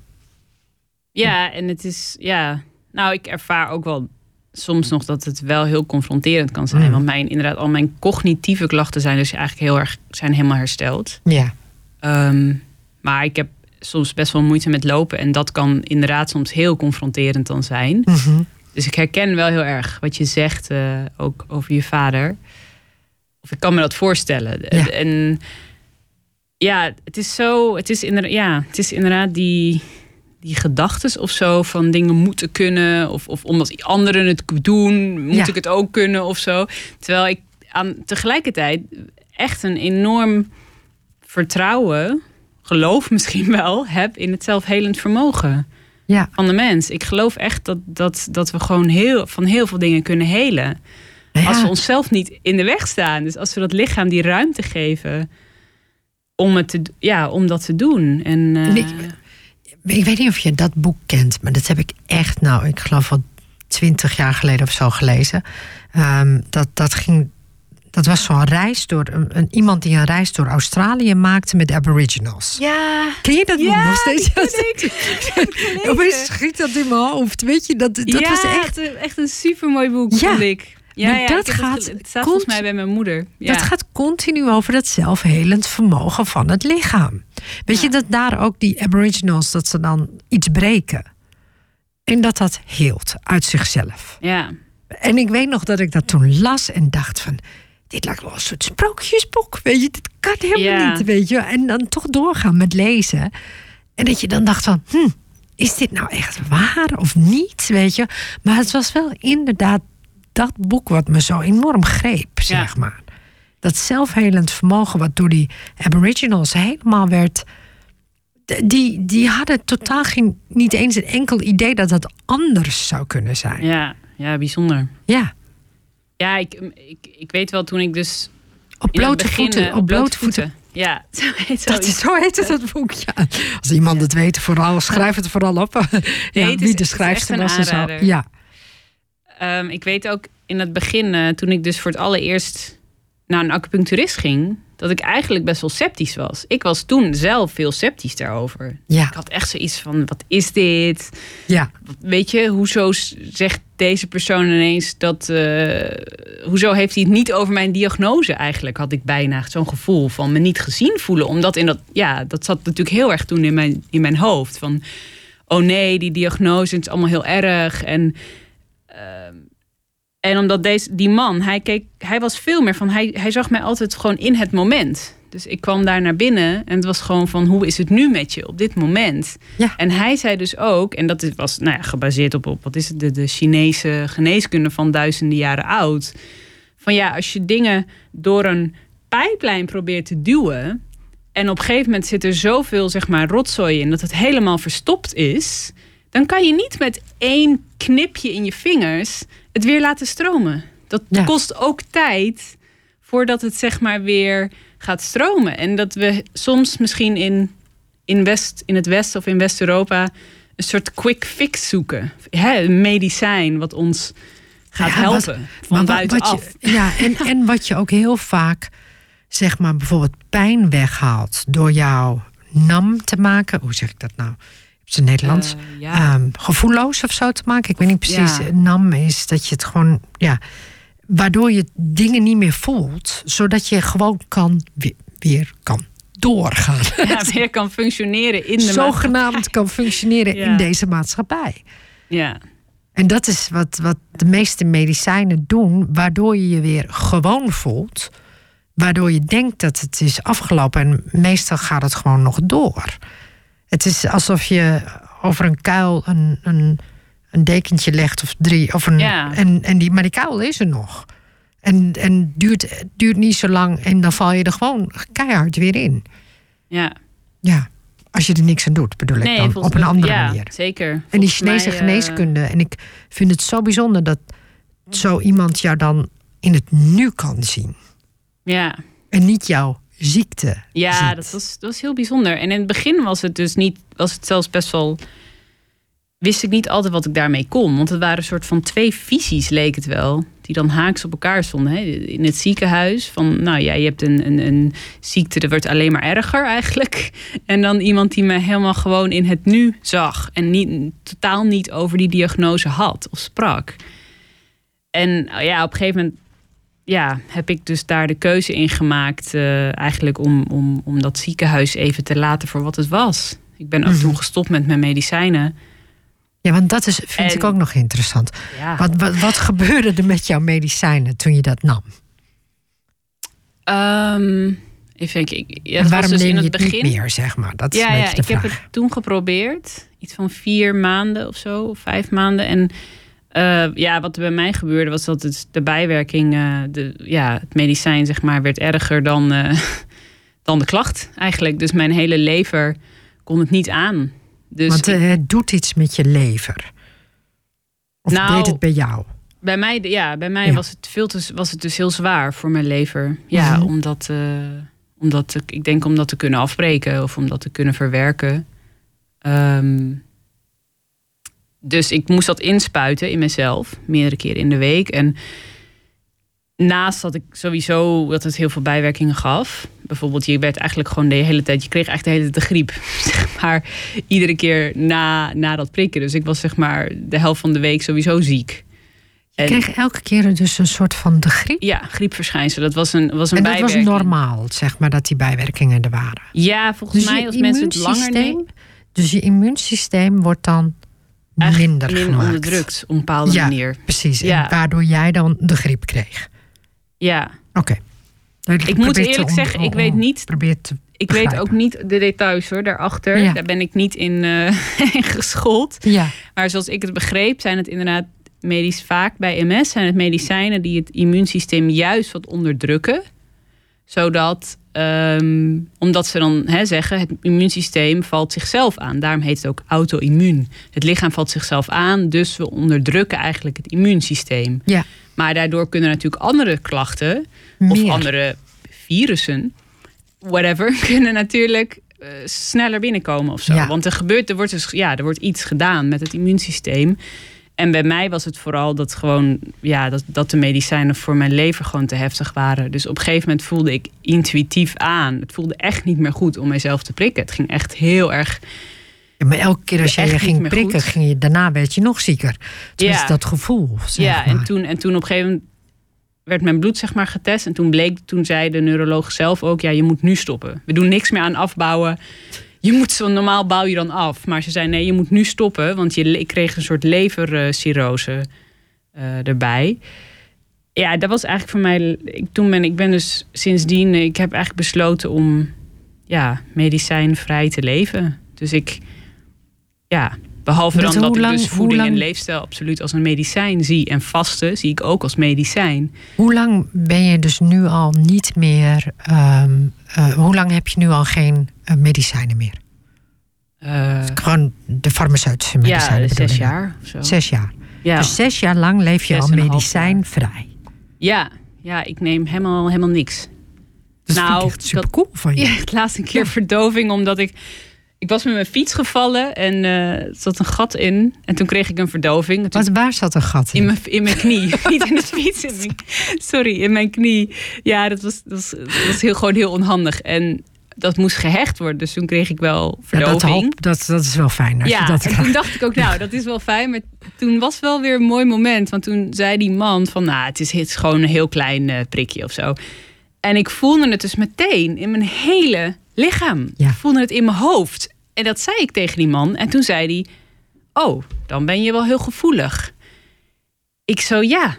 [SPEAKER 1] Ja, en het is, ja. Nou, ik ervaar ook wel soms nog dat het wel heel confronterend kan zijn.
[SPEAKER 2] Mm.
[SPEAKER 1] Want mijn, inderdaad, al mijn cognitieve klachten zijn dus eigenlijk heel erg, zijn helemaal hersteld.
[SPEAKER 2] ja,
[SPEAKER 1] Ehm, maar ik heb soms best wel moeite met lopen. En dat kan inderdaad soms heel confronterend dan zijn.
[SPEAKER 2] Mhm.
[SPEAKER 1] Dus ik herken wel heel erg wat je zegt, eh, ook over je vader. Of ik kan me dat voorstellen.
[SPEAKER 2] Ja.
[SPEAKER 1] En ja, het is zo, het is inderdaad, ja, het is inderdaad die, die gedachtes of zo van dingen moeten kunnen. Of, of omdat anderen het doen, moet
[SPEAKER 2] Ja.
[SPEAKER 1] ik het ook kunnen of zo. Terwijl ik aan, tegelijkertijd echt een enorm vertrouwen, geloof misschien wel, heb in het zelfhelend vermogen
[SPEAKER 2] ja,
[SPEAKER 1] van de mens. Ik geloof echt dat, dat, dat we gewoon heel, van heel veel dingen kunnen helen.
[SPEAKER 2] Ja.
[SPEAKER 1] Als we onszelf niet in de weg staan. Dus als we dat lichaam die ruimte geven om, het te, ja, om dat te doen. En, eh,
[SPEAKER 2] Nee, Ik weet niet of je dat boek kent, maar dat heb ik echt, nou, ik geloof wel twintig jaar geleden of zo gelezen. Ehm, dat, dat ging Dat was zo'n reis door een, een- iemand die een reis door Australië maakte met Aboriginals.
[SPEAKER 1] Ja.
[SPEAKER 2] Ken je dat boek
[SPEAKER 1] Ja,
[SPEAKER 2] nog steeds?
[SPEAKER 1] ik. Ik. *laughs*
[SPEAKER 2] Opeens schiet dat in mijn hoofd. Weet je, dat, dat
[SPEAKER 1] ja,
[SPEAKER 2] was echt.
[SPEAKER 1] echt een supermooi boek,
[SPEAKER 2] Ja.
[SPEAKER 1] vond ik. Ja,
[SPEAKER 2] Maar
[SPEAKER 1] ja,
[SPEAKER 2] dat
[SPEAKER 1] het
[SPEAKER 2] gaat
[SPEAKER 1] Het staat volgens mij bij mijn moeder. Ja.
[SPEAKER 2] Dat gaat continu over dat zelfhelend vermogen van het lichaam. Weet je dat daar ook die Aboriginals, dat ze dan iets breken. En dat dat heelt uit zichzelf.
[SPEAKER 1] Ja.
[SPEAKER 2] En ik weet nog dat ik dat toen las en dacht van... Dit lijkt wel een soort sprookjesboek. Weet je, dit kan helemaal
[SPEAKER 1] Ja.
[SPEAKER 2] niet, weet je. En dan toch doorgaan met lezen. En dat je dan dacht van... Hm, is dit nou echt waar of niet, weet je. Maar het was wel inderdaad dat boek wat me zo enorm greep, zeg
[SPEAKER 1] Ja.
[SPEAKER 2] maar. Dat zelfhelend vermogen wat door die aboriginals helemaal werd... Die, die hadden totaal geen, niet eens een enkel idee dat dat anders zou kunnen zijn.
[SPEAKER 1] Ja. ja, bijzonder.
[SPEAKER 2] Ja.
[SPEAKER 1] Ja, ik, ik, ik weet wel toen ik dus...
[SPEAKER 2] Op
[SPEAKER 1] het
[SPEAKER 2] blote
[SPEAKER 1] begin,
[SPEAKER 2] voeten.
[SPEAKER 1] eh,
[SPEAKER 2] Op blote voeten.
[SPEAKER 1] Ja, *laughs* zo heet
[SPEAKER 2] Dat is, zo heet het, dat boek, ja. Als iemand het weet, vooral, schrijf het vooral op. *laughs* ja,
[SPEAKER 1] het is-
[SPEAKER 2] wie de schrijfster was en zo. Ja.
[SPEAKER 1] Ehm, ik weet ook in het begin, eh, toen ik dus voor het allereerst naar een acupuncturist ging, dat ik eigenlijk best wel sceptisch was. Ik was toen zelf veel sceptisch daarover.
[SPEAKER 2] Ja.
[SPEAKER 1] Ik had echt zoiets van: wat is dit?
[SPEAKER 2] ja.
[SPEAKER 1] Weet je, hoezo zegt deze persoon ineens dat. eh, hoezo heeft hij het niet over mijn diagnose eigenlijk? Had ik bijna zo'n gevoel van me niet gezien voelen. Omdat in dat. Ja, dat zat natuurlijk heel erg toen in mijn, in mijn hoofd. Van. Oh nee, die diagnose is allemaal heel erg. En. Ehm, en omdat deze, die man, hij, keek, hij was veel meer van. Hij, hij zag mij altijd gewoon in het moment. Dus ik kwam daar naar binnen en het was gewoon van: hoe is het nu met je op dit moment?
[SPEAKER 2] Ja.
[SPEAKER 1] En hij zei dus ook, en dat was nou ja, gebaseerd op, op wat is het, de, de Chinese geneeskunde van duizenden jaren oud. Van ja, als je dingen door een pijplijn probeert te duwen. En op een gegeven moment zit er zoveel zeg maar, rotzooi in dat het helemaal verstopt is. Dan kan je niet met één knipje in je vingers het weer laten stromen. Dat
[SPEAKER 2] Ja.
[SPEAKER 1] kost ook tijd voordat het zeg maar weer gaat stromen. En dat we soms misschien in, in, West, in het Westen of in West-Europa een soort quick fix zoeken. Hè, een medicijn wat ons gaat
[SPEAKER 2] Ja, wat-
[SPEAKER 1] helpen van buitenaf.
[SPEAKER 2] ja, en, *laughs* en wat je ook heel vaak, zeg maar, bijvoorbeeld pijn weghaalt door jouw nam te maken. Hoe zeg ik dat nou? Op zijn Nederlands.
[SPEAKER 1] Eh, ja.
[SPEAKER 2] Ehm, gevoelloos of zo te maken. Ik weet niet precies.
[SPEAKER 1] Ja.
[SPEAKER 2] Nam is dat je het gewoon, ja, waardoor je dingen niet meer voelt, zodat je gewoon kan weer, weer kan doorgaan.
[SPEAKER 1] ja, *laughs* weer kan functioneren in de
[SPEAKER 2] Zogenaamd kan functioneren
[SPEAKER 1] Ja.
[SPEAKER 2] in deze maatschappij.
[SPEAKER 1] Ja,
[SPEAKER 2] En dat is wat, wat de meeste medicijnen doen, waardoor je je weer gewoon voelt. Waardoor je denkt dat het is afgelopen en meestal gaat het gewoon nog door. Het is alsof je over een kuil een, een, een dekentje legt of drie. Of een,
[SPEAKER 1] Ja.
[SPEAKER 2] en, en die, maar die kuil is er nog. En, en duurt, duurt niet zo lang en dan val je er gewoon keihard weer in.
[SPEAKER 1] ja.
[SPEAKER 2] Ja, als je er niks aan doet, bedoel ik dan. Op een andere
[SPEAKER 1] ja,
[SPEAKER 2] manier.
[SPEAKER 1] Zeker.
[SPEAKER 2] En die Chinese
[SPEAKER 1] mij, eh,
[SPEAKER 2] geneeskunde. En ik vind het zo bijzonder dat zo iemand jou dan in het nu kan zien.
[SPEAKER 1] ja,
[SPEAKER 2] En niet jouw ziekte.
[SPEAKER 1] ja
[SPEAKER 2] ziet.
[SPEAKER 1] dat, was, dat was heel bijzonder. En in het begin was het dus niet, was het zelfs best wel. Wist ik niet altijd wat ik daarmee kon. Want het waren een soort van twee visies, leek het wel. Die dan haaks op elkaar stonden. Hè? In het ziekenhuis. Van nou ja, je hebt een, een, een ziekte, dat wordt alleen maar erger eigenlijk. *laughs* En dan iemand die me helemaal gewoon in het nu zag. En niet, totaal niet over die diagnose had of sprak. En nou ja, op een gegeven moment ja, heb ik dus daar de keuze in gemaakt. eh, eigenlijk om, om, om dat ziekenhuis even te laten voor wat het was. Ik ben ook
[SPEAKER 2] Mhm.
[SPEAKER 1] toen gestopt met mijn medicijnen.
[SPEAKER 2] Ja, want dat is, vind
[SPEAKER 1] En-
[SPEAKER 2] ik ook nog interessant.
[SPEAKER 1] Ja.
[SPEAKER 2] Wat, wat, wat gebeurde er met jouw medicijnen toen je dat nam?
[SPEAKER 1] Ehm, even denken. Ik, ja,
[SPEAKER 2] en
[SPEAKER 1] het
[SPEAKER 2] waarom
[SPEAKER 1] was dus
[SPEAKER 2] neem
[SPEAKER 1] in
[SPEAKER 2] je
[SPEAKER 1] het
[SPEAKER 2] het
[SPEAKER 1] begin.
[SPEAKER 2] niet meer, zeg maar? Dat is
[SPEAKER 1] ja,
[SPEAKER 2] een
[SPEAKER 1] ja,
[SPEAKER 2] de
[SPEAKER 1] ik heb het toen geprobeerd. Iets van vier maanden of zo, of vijf maanden. En eh, ja, wat er bij mij gebeurde was dat het, de bijwerking, eh, de, ja, het medicijn zeg maar, werd erger dan, eh, *laughs* dan de klacht eigenlijk. Dus mijn hele lever kon het niet aan. Dus
[SPEAKER 2] Want
[SPEAKER 1] ik-
[SPEAKER 2] het doet iets met je lever. Of
[SPEAKER 1] Nou,
[SPEAKER 2] deed het bij jou?
[SPEAKER 1] bij mij, ja, bij mij
[SPEAKER 2] Ja.
[SPEAKER 1] was, het veel te, was het dus heel zwaar voor mijn lever. Ja,
[SPEAKER 2] Mhm.
[SPEAKER 1] omdat, omdat te- ik denk om dat te kunnen afbreken of om dat te kunnen verwerken. Ehm, dus ik moest dat inspuiten in mezelf, meerdere keren in de week. En naast dat ik sowieso dat het heel veel bijwerkingen gaf. Bijvoorbeeld, je werd eigenlijk gewoon de hele tijd, je kreeg echt de hele tijd de griep. *laughs* Zeg maar, iedere keer na, na dat prikken. Dus ik was zeg maar de helft van de week sowieso ziek.
[SPEAKER 2] Je kreeg elke keer dus een soort van de griep?
[SPEAKER 1] Ja, griepverschijnsel. Dat was een, was een
[SPEAKER 2] en dat
[SPEAKER 1] bijwerking.
[SPEAKER 2] was normaal, zeg maar, dat die bijwerkingen er waren?
[SPEAKER 1] Ja, volgens
[SPEAKER 2] Dus
[SPEAKER 1] mij als mensen het langer nemen...
[SPEAKER 2] Dus je immuunsysteem wordt dan minder gemaakt.
[SPEAKER 1] onderdrukt op een bepaalde
[SPEAKER 2] Ja.
[SPEAKER 1] manier.
[SPEAKER 2] Precies,
[SPEAKER 1] Ja.
[SPEAKER 2] en waardoor jij dan de griep kreeg.
[SPEAKER 1] Ja,
[SPEAKER 2] Oké.
[SPEAKER 1] Ik moet eerlijk zeggen, ik weet niet-
[SPEAKER 2] Probeer te
[SPEAKER 1] ik weet ook niet de details hoor, daarachter.
[SPEAKER 2] Ja.
[SPEAKER 1] Daar ben ik niet in, *laughs* in geschoold.
[SPEAKER 2] Ja,
[SPEAKER 1] Maar zoals ik het begreep, zijn het inderdaad medisch vaak bij MS zijn het medicijnen die het immuunsysteem juist wat onderdrukken. Zodat, ehm, omdat ze dan hè, zeggen, het immuunsysteem valt zichzelf aan. Daarom heet het ook auto-immuun. Het lichaam valt zichzelf aan, dus we onderdrukken eigenlijk het immuunsysteem.
[SPEAKER 2] ja.
[SPEAKER 1] Maar daardoor kunnen natuurlijk andere klachten of andere virussen, whatever, *laughs* kunnen natuurlijk eh, sneller binnenkomen of zo.
[SPEAKER 2] Ja.
[SPEAKER 1] Want er gebeurt, er wordt dus, ja, er wordt iets gedaan met het immuunsysteem. En bij mij was het vooral dat gewoon, ja, dat, dat de medicijnen voor mijn lever gewoon te heftig waren. Dus op een gegeven moment voelde ik intuïtief aan. Het voelde echt niet meer goed om mijzelf te prikken. Het ging echt heel erg.
[SPEAKER 2] Ja, maar elke keer als jij je ging prikken,
[SPEAKER 1] goed.
[SPEAKER 2] ging je, daarna werd je nog zieker. Tenminste,
[SPEAKER 1] Ja.
[SPEAKER 2] dat gevoel. Zeg
[SPEAKER 1] ja,
[SPEAKER 2] maar.
[SPEAKER 1] en toen, en toen op een gegeven moment werd mijn bloed zeg maar getest. En toen bleek, toen zei de neuroloog zelf ook, ja, je moet nu stoppen. We doen niks meer aan afbouwen. Je moet zo normaal bouw je dan af. Maar ze zei nee, je moet nu stoppen, want je le- kreeg een soort levercirrose eh, erbij. Ja, dat was eigenlijk voor mij. Ik, toen ben ik ben dus sindsdien, ik heb eigenlijk besloten om ja, medicijnvrij te leven. Dus ik, ja, behalve
[SPEAKER 2] Dat
[SPEAKER 1] dan dat ik dus voeding en leefstijl absoluut als een medicijn zie. En vasten zie ik ook als medicijn.
[SPEAKER 2] Hoe lang ben je dus nu al niet meer... ehm, eh, hoe lang heb je nu al geen eh, medicijnen meer?
[SPEAKER 1] Eh,
[SPEAKER 2] Gewoon de farmaceutische medicijnen
[SPEAKER 1] ja, zes jaar of zo.
[SPEAKER 2] Zes jaar.
[SPEAKER 1] Ja.
[SPEAKER 2] Dus zes jaar lang leef je al medicijnvrij.
[SPEAKER 1] ja, ja, ik neem helemaal, helemaal niks.
[SPEAKER 2] Dat
[SPEAKER 1] Nou,
[SPEAKER 2] vind ik echt
[SPEAKER 1] dat-
[SPEAKER 2] super cool van je.
[SPEAKER 1] Ja, *laughs* het laatste een keer verdoving, omdat ik... Ik was met mijn fiets gevallen en eh, er zat een gat in. En toen kreeg ik een verdoving. Toen-
[SPEAKER 2] Wat, waar zat een gat in?
[SPEAKER 1] in, mijn, in mijn knie. *laughs* Niet in de fiets. In mijn, sorry, in mijn knie. Ja, dat was, dat was, dat was heel, gewoon heel onhandig. En dat moest gehecht worden. Dus toen kreeg ik wel
[SPEAKER 2] Ja, dat,
[SPEAKER 1] verdoving.
[SPEAKER 2] dat, dat is wel fijn. Als
[SPEAKER 1] Ja,
[SPEAKER 2] je dat
[SPEAKER 1] en toen dacht ik ook, nou, dat is wel fijn. Maar toen was wel weer een mooi moment. Want toen zei die man van, nou, het is, het is gewoon een heel klein eh, prikje of zo. En ik voelde het dus meteen in mijn hele lichaam.
[SPEAKER 2] Ja.
[SPEAKER 1] Ik voelde het in mijn hoofd. En dat zei ik tegen die man. En toen zei hij, oh, dan ben je wel heel gevoelig. Ik zo, ja.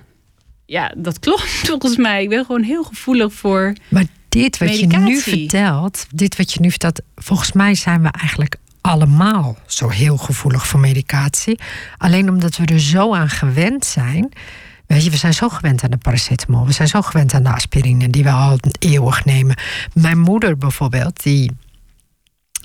[SPEAKER 1] Ja, dat klopt *laughs* volgens mij. Ik ben gewoon heel gevoelig voor...
[SPEAKER 2] Maar dit wat je nu vertelt, dit wat je nu vertelt, volgens mij zijn we eigenlijk allemaal zo heel gevoelig voor medicatie. Alleen omdat we er zo aan gewend zijn. Weet je, we zijn zo gewend aan de paracetamol. We zijn zo gewend aan de aspirine die we al eeuwig nemen. Mijn moeder bijvoorbeeld, die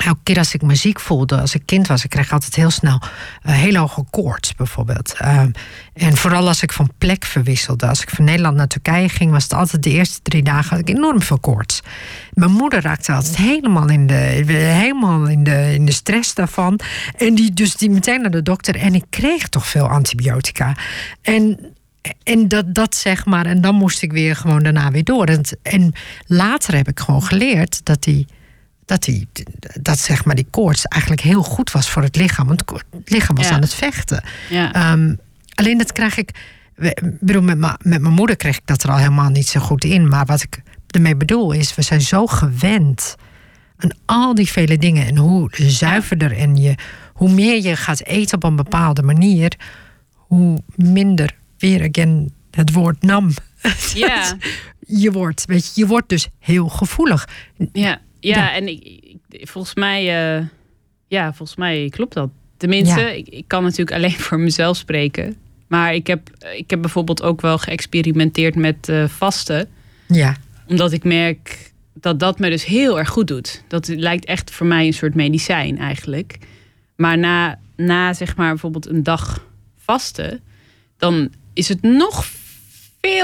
[SPEAKER 2] elke keer als ik me ziek voelde, als ik kind was, ik kreeg altijd heel snel uh, heel hoge koorts bijvoorbeeld. Um, en vooral als ik van plek verwisselde. Als ik van Nederland naar Turkije ging, was het altijd de eerste drie dagen had ik enorm veel koorts. Mijn moeder raakte altijd helemaal in de, helemaal in de, in de stress daarvan. En die dus die meteen naar de dokter. En ik kreeg toch veel antibiotica. En en dat, dat zeg maar, en dan moest ik weer gewoon daarna weer door. En, en later heb ik gewoon geleerd dat die, dat, die, dat zeg maar die koorts eigenlijk heel goed was voor het lichaam. Want het lichaam was
[SPEAKER 1] Ja.
[SPEAKER 2] aan het vechten.
[SPEAKER 1] Ja.
[SPEAKER 2] Um, alleen dat krijg ik. ik bedoel, met mijn moeder kreeg ik dat er al helemaal niet zo goed in. Maar wat ik ermee bedoel is, we zijn zo gewend aan al die vele dingen. En hoe zuiverder en je, hoe meer je gaat eten op een bepaalde manier, hoe minder weer again het woord nam. *laughs*
[SPEAKER 1] Ja.
[SPEAKER 2] je wordt, weet je, je wordt dus heel gevoelig.
[SPEAKER 1] Ja, ja,
[SPEAKER 2] Ja.
[SPEAKER 1] en ik, ik- volgens mij, eh, ja, volgens mij klopt dat. Tenminste,
[SPEAKER 2] Ja.
[SPEAKER 1] ik, ik kan natuurlijk alleen *laughs* voor mezelf spreken. Maar ik heb, ik heb bijvoorbeeld ook wel geëxperimenteerd met eh, vasten.
[SPEAKER 2] Ja,
[SPEAKER 1] Omdat ik merk dat dat me dus heel erg goed doet. Dat lijkt echt voor mij een soort medicijn eigenlijk. Maar na, na zeg maar bijvoorbeeld een dag vasten, dan is het nog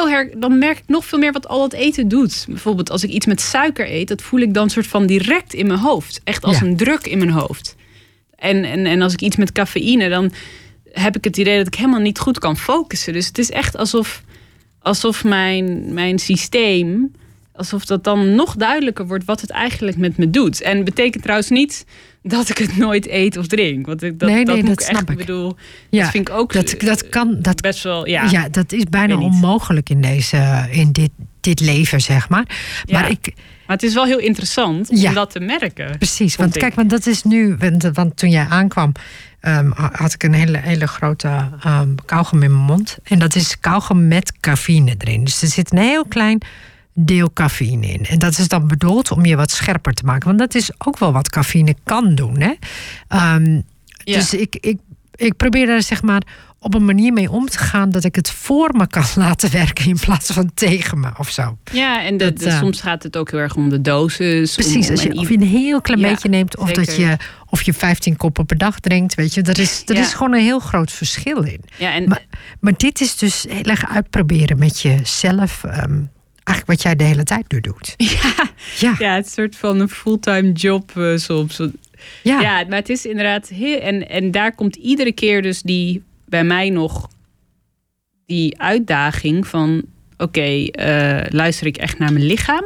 [SPEAKER 1] veel her, dan merk ik nog veel meer wat al dat eten doet. Bijvoorbeeld als ik iets met suiker eet, dat voel ik dan soort van direct in mijn hoofd. Echt als
[SPEAKER 2] Ja.
[SPEAKER 1] een druk in mijn hoofd. En, en, en als ik iets met cafeïne, dan heb ik het idee dat ik helemaal niet goed kan focussen. Dus het is echt alsof, alsof mijn, mijn systeem, alsof dat dan nog duidelijker wordt wat het eigenlijk met me doet. En betekent trouwens niet dat ik het nooit eet of drink. Want ik, dat,
[SPEAKER 2] Nee, nee,
[SPEAKER 1] dat, moet
[SPEAKER 2] dat
[SPEAKER 1] ik echt
[SPEAKER 2] snap ik.
[SPEAKER 1] bedoel.
[SPEAKER 2] Ja,
[SPEAKER 1] dat vind ik ook
[SPEAKER 2] dat, dat kan, dat
[SPEAKER 1] best wel. Ja,
[SPEAKER 2] Ja, dat is bijna onmogelijk in, deze, in dit, dit leven, zeg maar.
[SPEAKER 1] Ja.
[SPEAKER 2] Maar ik,
[SPEAKER 1] Maar het is wel heel interessant om
[SPEAKER 2] Ja.
[SPEAKER 1] dat te merken.
[SPEAKER 2] precies, want
[SPEAKER 1] ik.
[SPEAKER 2] kijk, want dat is nu, want, want toen jij aankwam, ehm, had ik een hele, hele grote ehm kauwgom in mijn mond. En dat is kauwgom met cafeïne erin. Dus er zit een heel klein deel cafeïne in. En dat is dan bedoeld om je wat scherper te maken. Want dat is ook wel wat cafeïne kan doen. Hè? Ehm,
[SPEAKER 1] Ja.
[SPEAKER 2] Dus ik, ik, ik probeer daar zeg maar op een manier mee om te gaan dat ik het voor me kan *laughs* laten werken in plaats van tegen me of zo.
[SPEAKER 1] Ja, en de,
[SPEAKER 2] Dat, eh,
[SPEAKER 1] soms gaat het ook heel erg om de dosis.
[SPEAKER 2] Precies,
[SPEAKER 1] om
[SPEAKER 2] als je, of je een heel klein
[SPEAKER 1] Ja,
[SPEAKER 2] beetje neemt of dat je, of je 15 koppen per dag drinkt, weet je, er is,
[SPEAKER 1] Ja.
[SPEAKER 2] is gewoon een heel groot verschil in.
[SPEAKER 1] Ja, en
[SPEAKER 2] Maar, maar dit is dus heel erg uitproberen met jezelf, ehm, eigenlijk wat jij de hele tijd nu doet. *laughs*
[SPEAKER 1] ja,
[SPEAKER 2] Ja,
[SPEAKER 1] ja, het soort van een fulltime job eh, soms.
[SPEAKER 2] ja,
[SPEAKER 1] Ja. maar het is inderdaad heel. En, en daar komt iedere keer dus die bij mij nog die uitdaging van: oké, eh, luister ik echt naar mijn lichaam?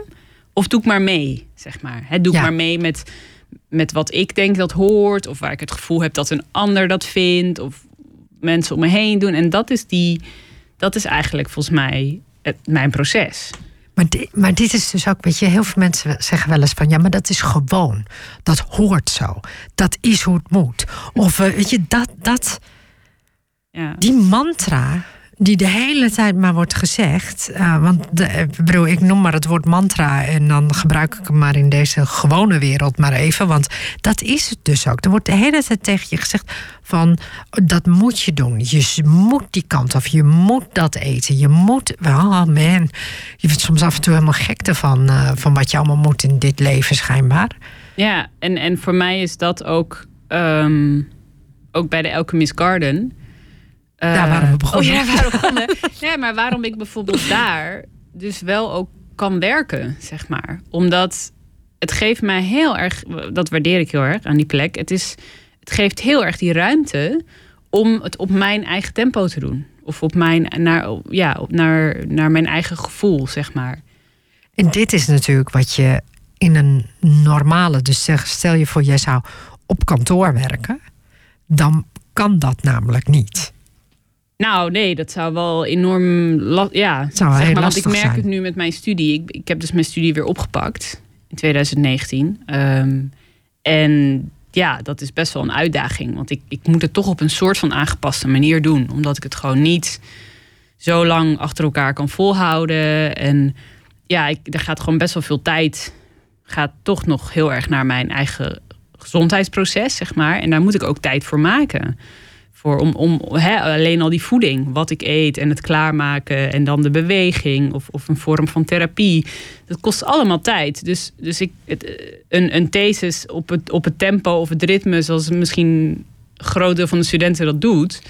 [SPEAKER 1] Of doe ik maar mee, zeg maar. Hè, doe ik
[SPEAKER 2] Ja.
[SPEAKER 1] maar mee met, met wat ik denk dat hoort, of waar ik het gevoel heb dat een ander dat vindt, of mensen om me heen doen. En dat is, die, dat is eigenlijk volgens mij het, mijn proces.
[SPEAKER 2] Maar, di- maar dit is dus ook, weet je, heel veel mensen zeggen wel eens van ja, maar dat is gewoon. Dat hoort zo. Dat is hoe het moet. Of eh, weet je, dat, dat,
[SPEAKER 1] Ja.
[SPEAKER 2] die mantra die de hele tijd maar wordt gezegd. eh, want de, ik noem maar het woord mantra en dan gebruik ik hem maar in deze gewone wereld maar even. Want dat is het dus ook. Er wordt de hele tijd tegen je gezegd van dat moet je doen. Je moet die kant of je moet dat eten. Je moet, oh man, je wordt soms af en toe helemaal gek ervan eh, van wat je allemaal moet in dit leven schijnbaar.
[SPEAKER 1] Ja, en, en voor mij is dat ook, ehm, ook bij de Alchemist Garden. Eh,
[SPEAKER 2] Daar waren we begonnen.
[SPEAKER 1] Oh ja, waar we *laughs* begonnen. ja, maar waarom ik bijvoorbeeld daar dus wel ook kan werken, zeg maar. Omdat het geeft mij heel erg, dat waardeer ik heel erg aan die plek. Het, is, het geeft heel erg die ruimte om het op mijn eigen tempo te doen. Of op mijn, naar, ja, op, naar, naar mijn eigen gevoel, zeg maar.
[SPEAKER 2] En dit is natuurlijk wat je in een normale, dus zeg, stel je voor, jij zou op kantoor werken, dan kan dat namelijk niet.
[SPEAKER 1] Nou, nee, dat zou wel enorm. Ja,
[SPEAKER 2] zou
[SPEAKER 1] zeg maar, want ik merk
[SPEAKER 2] zijn.
[SPEAKER 1] het nu met mijn studie. Ik, ik heb dus mijn studie weer opgepakt in 2019. Ehm, en ja, dat is best wel een uitdaging. Want ik, ik moet het toch op een soort van aangepaste manier doen. Omdat ik het gewoon niet zo lang achter elkaar kan volhouden. En ja, ik, er gaat gewoon best wel veel tijd. Gaat toch nog heel erg naar mijn eigen gezondheidsproces, zeg maar. En daar moet ik ook tijd voor maken. Voor om, om alleen al die voeding, wat ik eet en het klaarmaken en dan de beweging of, of een vorm van therapie. Dat kost allemaal tijd. Dus, dus ik, het, eh, een, een thesis op het, op het tempo of het ritme, zoals misschien een groot deel van de studenten dat doet,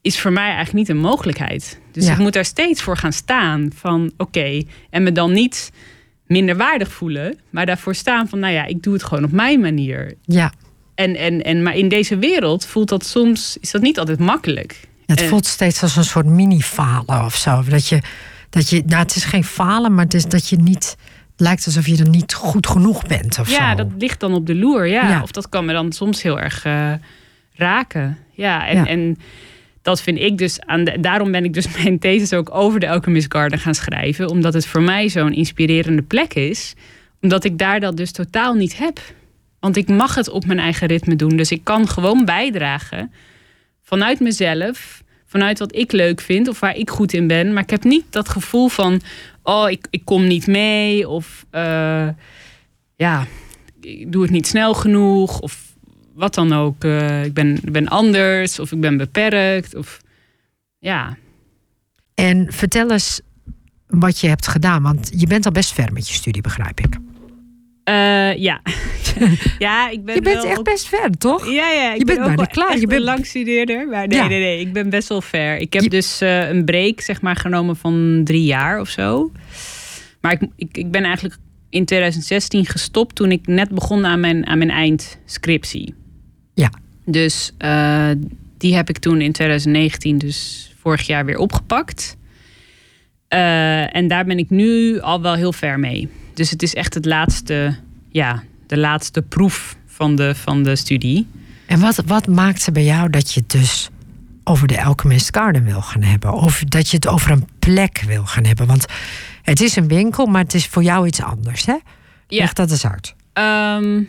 [SPEAKER 1] is voor mij eigenlijk niet een mogelijkheid. Dus
[SPEAKER 2] Ja.
[SPEAKER 1] ik moet daar steeds voor gaan staan van oké, en me dan niet minder waardig voelen, maar daarvoor staan van nou ja, ik doe het gewoon op mijn manier.
[SPEAKER 2] Ja,
[SPEAKER 1] En, en, en, maar in deze wereld voelt dat soms, is dat niet altijd makkelijk.
[SPEAKER 2] het
[SPEAKER 1] En-
[SPEAKER 2] voelt steeds als een soort mini-falen of zo. Dat je, dat je, nou, het is geen falen, maar het is dat je niet, het lijkt alsof je er niet goed genoeg bent of
[SPEAKER 1] Ja,
[SPEAKER 2] zo.
[SPEAKER 1] dat ligt dan op de loer. Ja.
[SPEAKER 2] Ja.
[SPEAKER 1] Of dat kan me dan soms heel erg eh, raken. Ja, en,
[SPEAKER 2] Ja.
[SPEAKER 1] en dat vind ik dus. Aan de, daarom ben ik dus *laughs* mijn thesis ook over de Alchemist Garden gaan schrijven. Omdat het voor mij zo'n inspirerende plek is. Omdat ik daar dat dus totaal niet heb. Want ik mag het op mijn eigen ritme doen. Dus ik kan gewoon bijdragen vanuit mezelf. Vanuit wat ik leuk vind of waar ik goed in ben. Maar ik heb niet dat gevoel van. Oh, ik, ik kom niet mee. Of eh, ja, ik doe het niet snel genoeg. Of wat dan ook. Eh, ik, ben, ben anders. Of ik ben beperkt. Of ja.
[SPEAKER 2] En vertel eens wat je hebt gedaan, want je bent al best ver met je studie, begrijp ik.
[SPEAKER 1] Eh, ja. *laughs* ja, ik ben
[SPEAKER 2] Je bent
[SPEAKER 1] wel
[SPEAKER 2] echt best ver, toch?
[SPEAKER 1] Ja, ja. Ik
[SPEAKER 2] Je
[SPEAKER 1] ben
[SPEAKER 2] bent bijna klaar. Je bent-
[SPEAKER 1] lang studeerder. Maar nee,
[SPEAKER 2] Ja.
[SPEAKER 1] nee, nee. Ik ben best wel ver. Ik heb
[SPEAKER 2] Je-
[SPEAKER 1] dus eh, een break, zeg maar, genomen van drie jaar of zo. Maar ik, ik, ik ben eigenlijk in 2016 gestopt toen ik net begon aan mijn, aan mijn eindscriptie.
[SPEAKER 2] Ja.
[SPEAKER 1] Dus eh, die heb ik toen in 2019, dus vorig jaar, weer opgepakt. En daar ben ik nu al wel heel ver mee. Dus het is echt het laatste, ja, de laatste proef van de, van de studie.
[SPEAKER 2] En wat, wat maakte bij jou dat je het dus over de Alchemist Garden wil gaan hebben? Of dat je het over een plek wil gaan hebben? Want het is een winkel, maar het is voor jou iets anders, hè? Ja. Leg dat eens uit.
[SPEAKER 1] Um,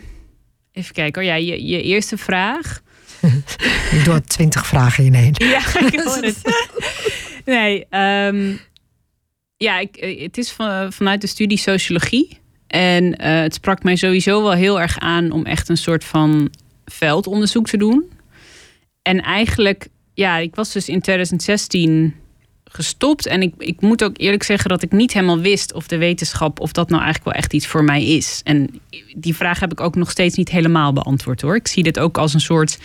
[SPEAKER 1] even kijken. Oh ja, je, je eerste vraag. *laughs*
[SPEAKER 2] ik doe twintig vragen in één.
[SPEAKER 1] ja, ik hoor het. *laughs* nee, um, ja, ik, eh, het is van, vanuit de studie sociologie. En uh, het sprak mij sowieso wel heel erg aan om echt een soort van veldonderzoek te doen. En eigenlijk, ja, ik was dus in 2016 gestopt. En ik, ik moet ook eerlijk zeggen dat ik niet helemaal wist of de wetenschap, of dat nou eigenlijk wel echt iets voor mij is. En die vraag heb ik ook nog steeds niet helemaal beantwoord hoor. Ik zie dit ook als een soort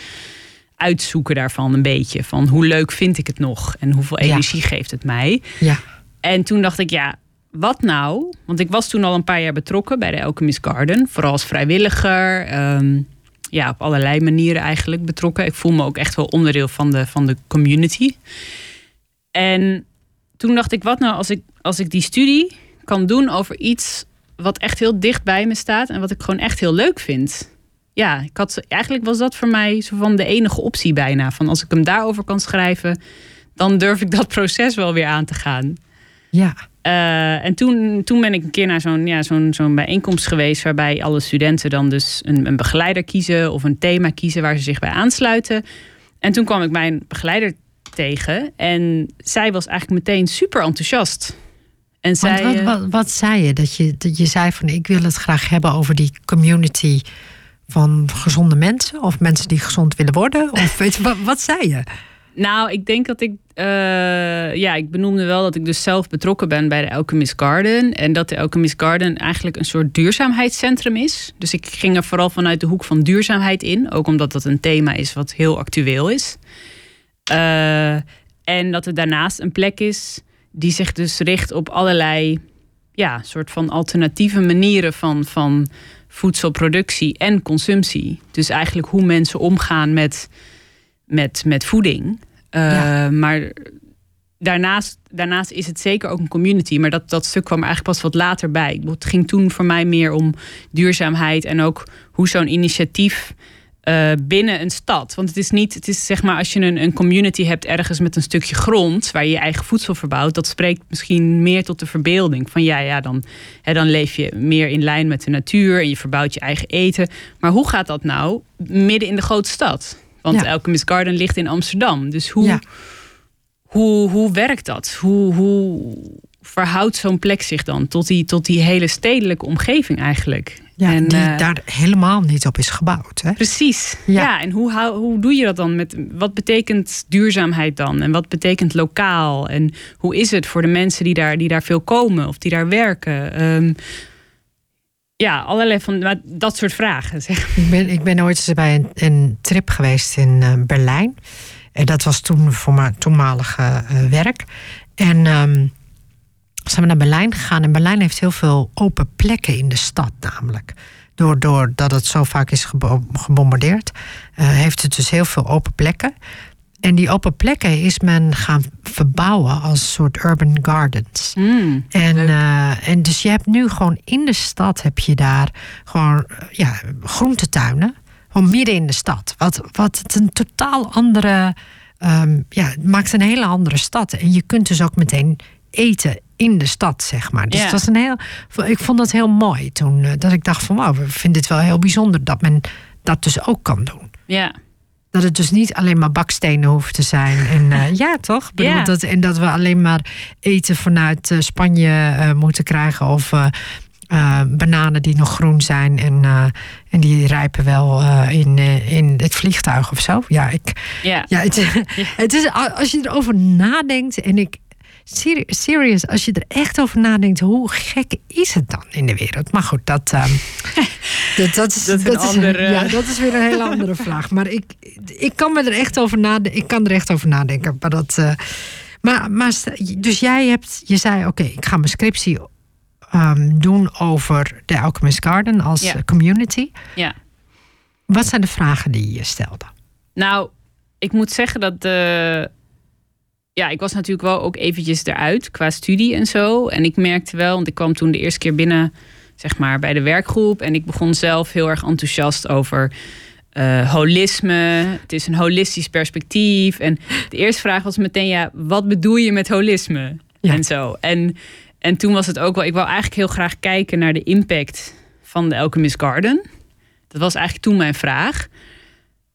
[SPEAKER 1] uitzoeken daarvan een beetje. Van hoe leuk vind ik het nog en hoeveel energie geeft het mij.
[SPEAKER 2] Ja.
[SPEAKER 1] En toen dacht ik, ja, wat nou? Want ik was toen al een paar jaar betrokken bij de Alchemist Garden. Vooral als vrijwilliger. Ehm, ja, op allerlei manieren eigenlijk betrokken. Ik voel me ook echt wel onderdeel van de, van de community. En toen dacht ik, wat nou als ik, als ik die studie kan doen over iets wat echt heel dicht bij me staat en wat ik gewoon echt heel leuk vind. Ja, ik had, eigenlijk was dat voor mij zo van de enige optie bijna. Van als ik hem daarover kan schrijven, dan durf ik dat proces wel weer aan te gaan.
[SPEAKER 2] Ja.
[SPEAKER 1] Uh, en toen, toen ben ik een keer naar zo'n ja, zo'n zo'n bijeenkomst geweest. waarbij alle studenten dan dus een, een begeleider kiezen. of een thema kiezen waar ze zich bij aansluiten. En toen kwam ik mijn begeleider tegen. En zij was eigenlijk meteen super enthousiast.
[SPEAKER 2] En zij, wat, wat, wat, zei je? Dat, je? dat je zei van ik wil het graag hebben over die community van gezonde mensen. Of mensen die gezond willen worden. Of weet je, wat, wat zei je?
[SPEAKER 1] Nou, ik denk dat ik. Uh, ja, ik benoemde wel dat ik dus zelf betrokken ben bij de Alchemist Garden. En dat de Alchemist Garden eigenlijk een soort duurzaamheidscentrum is. Dus ik ging er vooral vanuit de hoek van duurzaamheid in. Ook omdat dat een thema is wat heel actueel is. Uh, en dat er daarnaast een plek is die zich dus richt op allerlei. Ja, soort van alternatieve manieren van, van voedselproductie en consumptie. Dus eigenlijk hoe mensen omgaan met met, met voeding. Uh, Maar daarnaast, daarnaast is het zeker ook een community. Maar dat, dat stuk kwam er eigenlijk pas wat later bij. Het ging toen voor mij meer om duurzaamheid en ook hoe zo'n initiatief uh, binnen een stad. Want het is niet, het is zeg maar als je een, een community hebt ergens met een stukje grond waar je je eigen voedsel verbouwt, dat spreekt misschien meer tot de verbeelding. Van ja, ja, dan, hè, dan leef je meer in lijn met de natuur en je verbouwt je eigen eten. Maar hoe gaat dat nou midden in de grote stad? Want ja. Alchemist Garden ligt in Amsterdam. Dus hoe, hoe, hoe werkt dat? Hoe, hoe verhoudt zo'n plek zich dan tot die, tot die hele stedelijke omgeving eigenlijk?
[SPEAKER 2] Ja, en, die uh, daar helemaal niet op is gebouwd. Hè?
[SPEAKER 1] Precies. Ja. en hoe, hoe doe je dat dan? Met, wat betekent duurzaamheid dan? En wat betekent lokaal? En hoe is het voor de mensen die daar, die daar veel komen of die daar werken? Um, ja, allerlei van dat soort vragen. *laughs* Zeg.
[SPEAKER 2] Ik, ben, ik ben ooit eens bij een, een trip geweest in uh, Berlijn. En dat was toen voor mijn toenmalige uh, werk. En um, zijn we naar Berlijn gegaan. En Berlijn heeft heel veel open plekken in de stad, namelijk. Doordat het zo vaak is gebombardeerd, uh, heeft het dus heel veel open plekken. En die open plekken is men gaan verbouwen als soort urban gardens.
[SPEAKER 1] Mm,
[SPEAKER 2] en, uh, en dus je hebt nu gewoon in de stad heb je daar gewoon ja, groentetuinen. Gewoon midden in de stad. Wat, wat het een totaal andere. Um, ja, het maakt een hele andere stad. En je kunt dus ook meteen eten in de stad, zeg maar. Dus yeah. het was een heel. Ik vond dat heel mooi toen. Uh, dat ik dacht van wauw, we vinden het wel heel bijzonder dat men dat dus ook kan doen.
[SPEAKER 1] Ja.
[SPEAKER 2] Dat het dus niet alleen maar bakstenen hoeft te zijn. En uh, *laughs* ja, toch? Bedoel, dat, en dat we alleen maar eten vanuit uh, Spanje uh, moeten krijgen. Of bananen die nog groen zijn. En, en die rijpen wel in, in het vliegtuig of zo. Ja, ik,
[SPEAKER 1] Ja.
[SPEAKER 2] ja, het, *laughs* het is, als je erover nadenkt. En ik, seri- serious, als je er echt over nadenkt, hoe gek is het dan in de wereld? Maar goed, dat, um, *laughs* dat, dat, is,
[SPEAKER 1] Dat is, andere- *laughs*
[SPEAKER 2] ja, dat is weer een hele andere vraag. Maar ik, ik kan me er echt over nadenken. Ik kan er echt over nadenken. Maar dat. eh, maar, maar dus jij hebt, je zei, oké, ik ga mijn scriptie um, doen over de Alchemist Garden als
[SPEAKER 1] Ja.
[SPEAKER 2] community.
[SPEAKER 1] ja.
[SPEAKER 2] Wat zijn de vragen die je stelde?
[SPEAKER 1] Nou, ik moet zeggen dat de. Ja, ik was natuurlijk wel ook eventjes eruit qua studie en zo. En ik merkte wel, want ik kwam toen de eerste keer binnen, zeg maar, bij de werkgroep. En ik begon zelf heel erg enthousiast over uh, holisme. Het is een holistisch perspectief. En de eerste vraag was meteen, ja, wat bedoel je met holisme? En zo. En, en toen was het ook wel, ik wou eigenlijk heel graag kijken naar de impact van de Alchemist Garden. Dat was eigenlijk toen mijn vraag.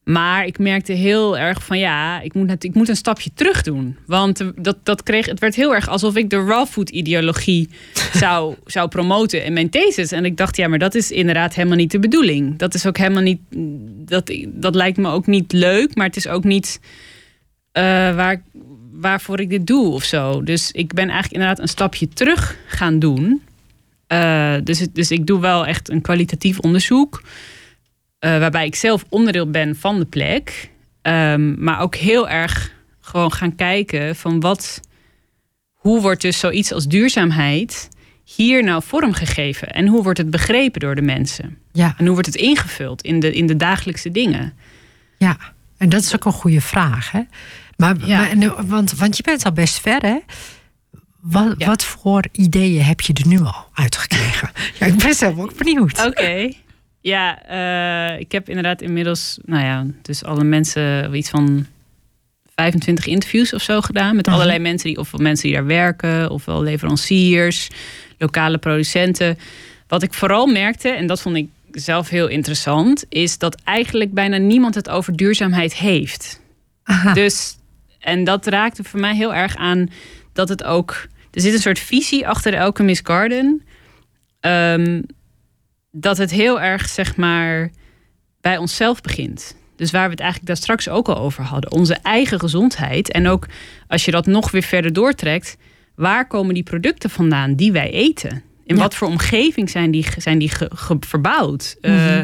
[SPEAKER 1] Maar ik merkte heel erg van ja, ik moet, ik moet een stapje terug doen. Want dat, dat kreeg, het werd heel erg alsof ik de raw food ideologie *laughs* zou, zou promoten in mijn thesis. En ik dacht, ja, maar dat is inderdaad helemaal niet de bedoeling. Dat is ook helemaal niet. Dat, dat lijkt me ook niet leuk, maar het is ook niet uh, waar, waarvoor ik dit doe of zo. Dus ik ben eigenlijk inderdaad een stapje terug gaan doen. Uh, dus, dus ik doe wel echt een kwalitatief onderzoek. Uh, waarbij ik zelf onderdeel ben van de plek. Um, maar ook heel erg gewoon gaan kijken van wat, hoe wordt dus zoiets als duurzaamheid hier nou vormgegeven? En hoe wordt het begrepen door de mensen?
[SPEAKER 2] Ja.
[SPEAKER 1] En hoe wordt het ingevuld in de, in de dagelijkse dingen?
[SPEAKER 2] Ja, en dat is ook een goede vraag. Hè? Maar, ja. maar want, want je bent al best ver, hè? Wat, ja. wat voor ideeën heb je er nu al uitgekregen? *laughs* ja, ik ben zelf ook benieuwd.
[SPEAKER 1] Oké. Ja, uh, ik heb inderdaad inmiddels, nou ja, dus alle mensen, iets van 25 interviews of zo gedaan. Met uh allerlei mensen die, ofwel mensen die daar werken, ofwel leveranciers, lokale producenten. Wat ik vooral merkte, en dat vond ik zelf heel interessant, is dat eigenlijk bijna niemand het over duurzaamheid heeft.
[SPEAKER 2] Aha.
[SPEAKER 1] Dus, en dat raakte voor mij heel erg aan dat het ook. Er zit een soort visie achter de Alchemist Garden. Um, dat het heel erg, zeg maar, bij onszelf begint. Dus waar we het eigenlijk daar straks ook al over hadden. Onze eigen gezondheid. En ook als je dat nog weer verder doortrekt. Waar komen die producten vandaan die wij eten? In wat voor omgeving zijn die, zijn die verbouwd? Uh,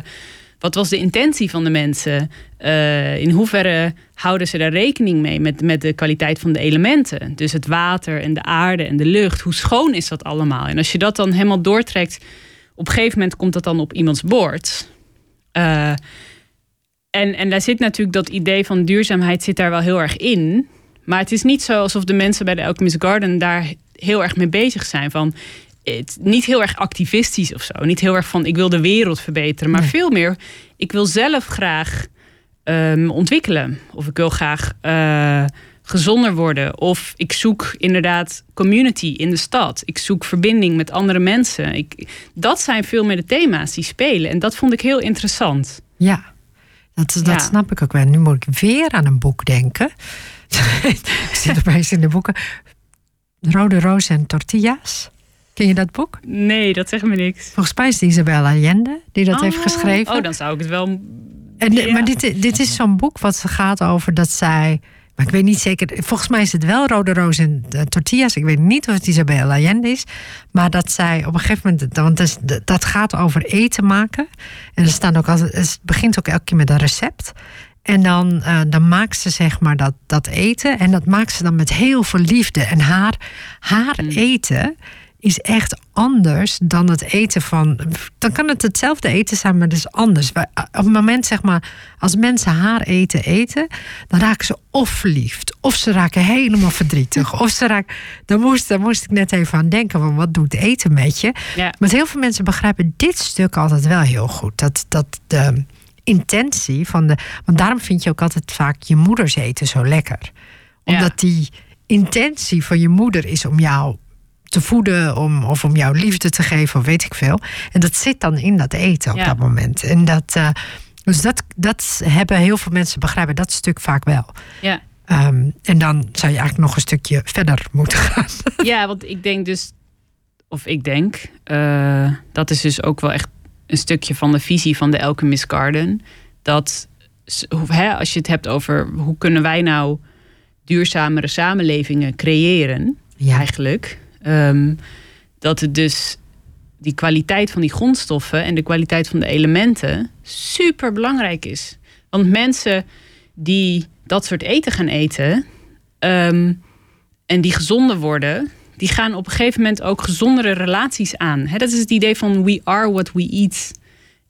[SPEAKER 1] wat was de intentie van de mensen? Uh, in hoeverre houden ze daar rekening mee met, met de kwaliteit van de elementen? Dus het water en de aarde en de lucht. Hoe schoon is dat allemaal? En als je dat dan helemaal doortrekt op een gegeven moment komt dat dan op iemands bord. Uh, en, en daar zit natuurlijk dat idee van duurzaamheid zit daar wel heel erg in. Maar het is niet zo alsof de mensen bij de Alchemist Garden daar heel erg mee bezig zijn. Van, het, niet heel erg activistisch of zo. Niet heel erg van ik wil de wereld verbeteren. Maar veel meer, ik wil zelf graag um, ontwikkelen. Of ik wil graag uh, gezonder worden. Of ik zoek inderdaad community in de stad. Ik zoek verbinding met andere mensen. Ik, dat zijn veel meer de thema's die spelen. En dat vond ik heel interessant.
[SPEAKER 2] Ja, dat, dat snap ik ook wel. Nu moet ik weer aan een boek denken. *laughs* ik zit opeens in de boeken. Rode Rozen en Tortillas. Ken je dat boek?
[SPEAKER 1] Nee, dat zegt me niks.
[SPEAKER 2] Volgens mij is het Isabel Allende die dat
[SPEAKER 1] oh,
[SPEAKER 2] heeft geschreven.
[SPEAKER 1] Oh, dan zou ik het wel...
[SPEAKER 2] En, ja. Maar dit, dit is zo'n boek wat gaat over dat zij maar ik weet niet zeker. Volgens mij is het wel Rode Roos en uh, Tortillas. Ik weet niet of het Isabel Allende is. Maar dat zij op een gegeven moment. Want dat gaat over eten maken. En er staan ook altijd, het begint ook elke keer met een recept. En dan, uh, dan maakt ze zeg maar dat, dat eten. En dat maakt ze dan met heel veel liefde. En haar, haar mm. eten is echt anders dan het eten van. Dan kan het hetzelfde eten zijn, maar het is anders. Op het moment, zeg maar, als mensen haar eten eten, dan raken ze of verliefd, of ze raken helemaal verdrietig, *laughs* of ze raken. Dan moest, daar moest ik net even aan denken: van wat doet eten met je?
[SPEAKER 1] Ja.
[SPEAKER 2] Maar heel veel mensen begrijpen dit stuk altijd wel heel goed. Dat, dat de intentie van de. Want daarom vind je ook altijd vaak je moeders eten zo lekker. Omdat ja. die intentie van je moeder is om jou te voeden om, of om jouw liefde te geven, of weet ik veel. En dat zit dan in dat eten op
[SPEAKER 1] Ja.
[SPEAKER 2] dat moment. En dat, uh, dus dat, dat hebben heel veel mensen begrijpen dat stuk vaak wel.
[SPEAKER 1] Ja.
[SPEAKER 2] Um, en dan zou je eigenlijk nog een stukje verder moeten *laughs* gaan.
[SPEAKER 1] ja, want ik denk dus, of ik denk, uh, dat is dus ook wel echt een stukje van de visie van de Alchemist Garden. Dat hè, als je het hebt over hoe kunnen wij nou duurzamere samenlevingen creëren,
[SPEAKER 2] Ja.
[SPEAKER 1] eigenlijk. Um, dat het dus die kwaliteit van die grondstoffen en de kwaliteit van de elementen super belangrijk is. Want mensen die dat soort eten gaan eten um, en die gezonder worden, die gaan op een gegeven moment ook gezondere relaties aan. Dat is het idee van we are what we eat.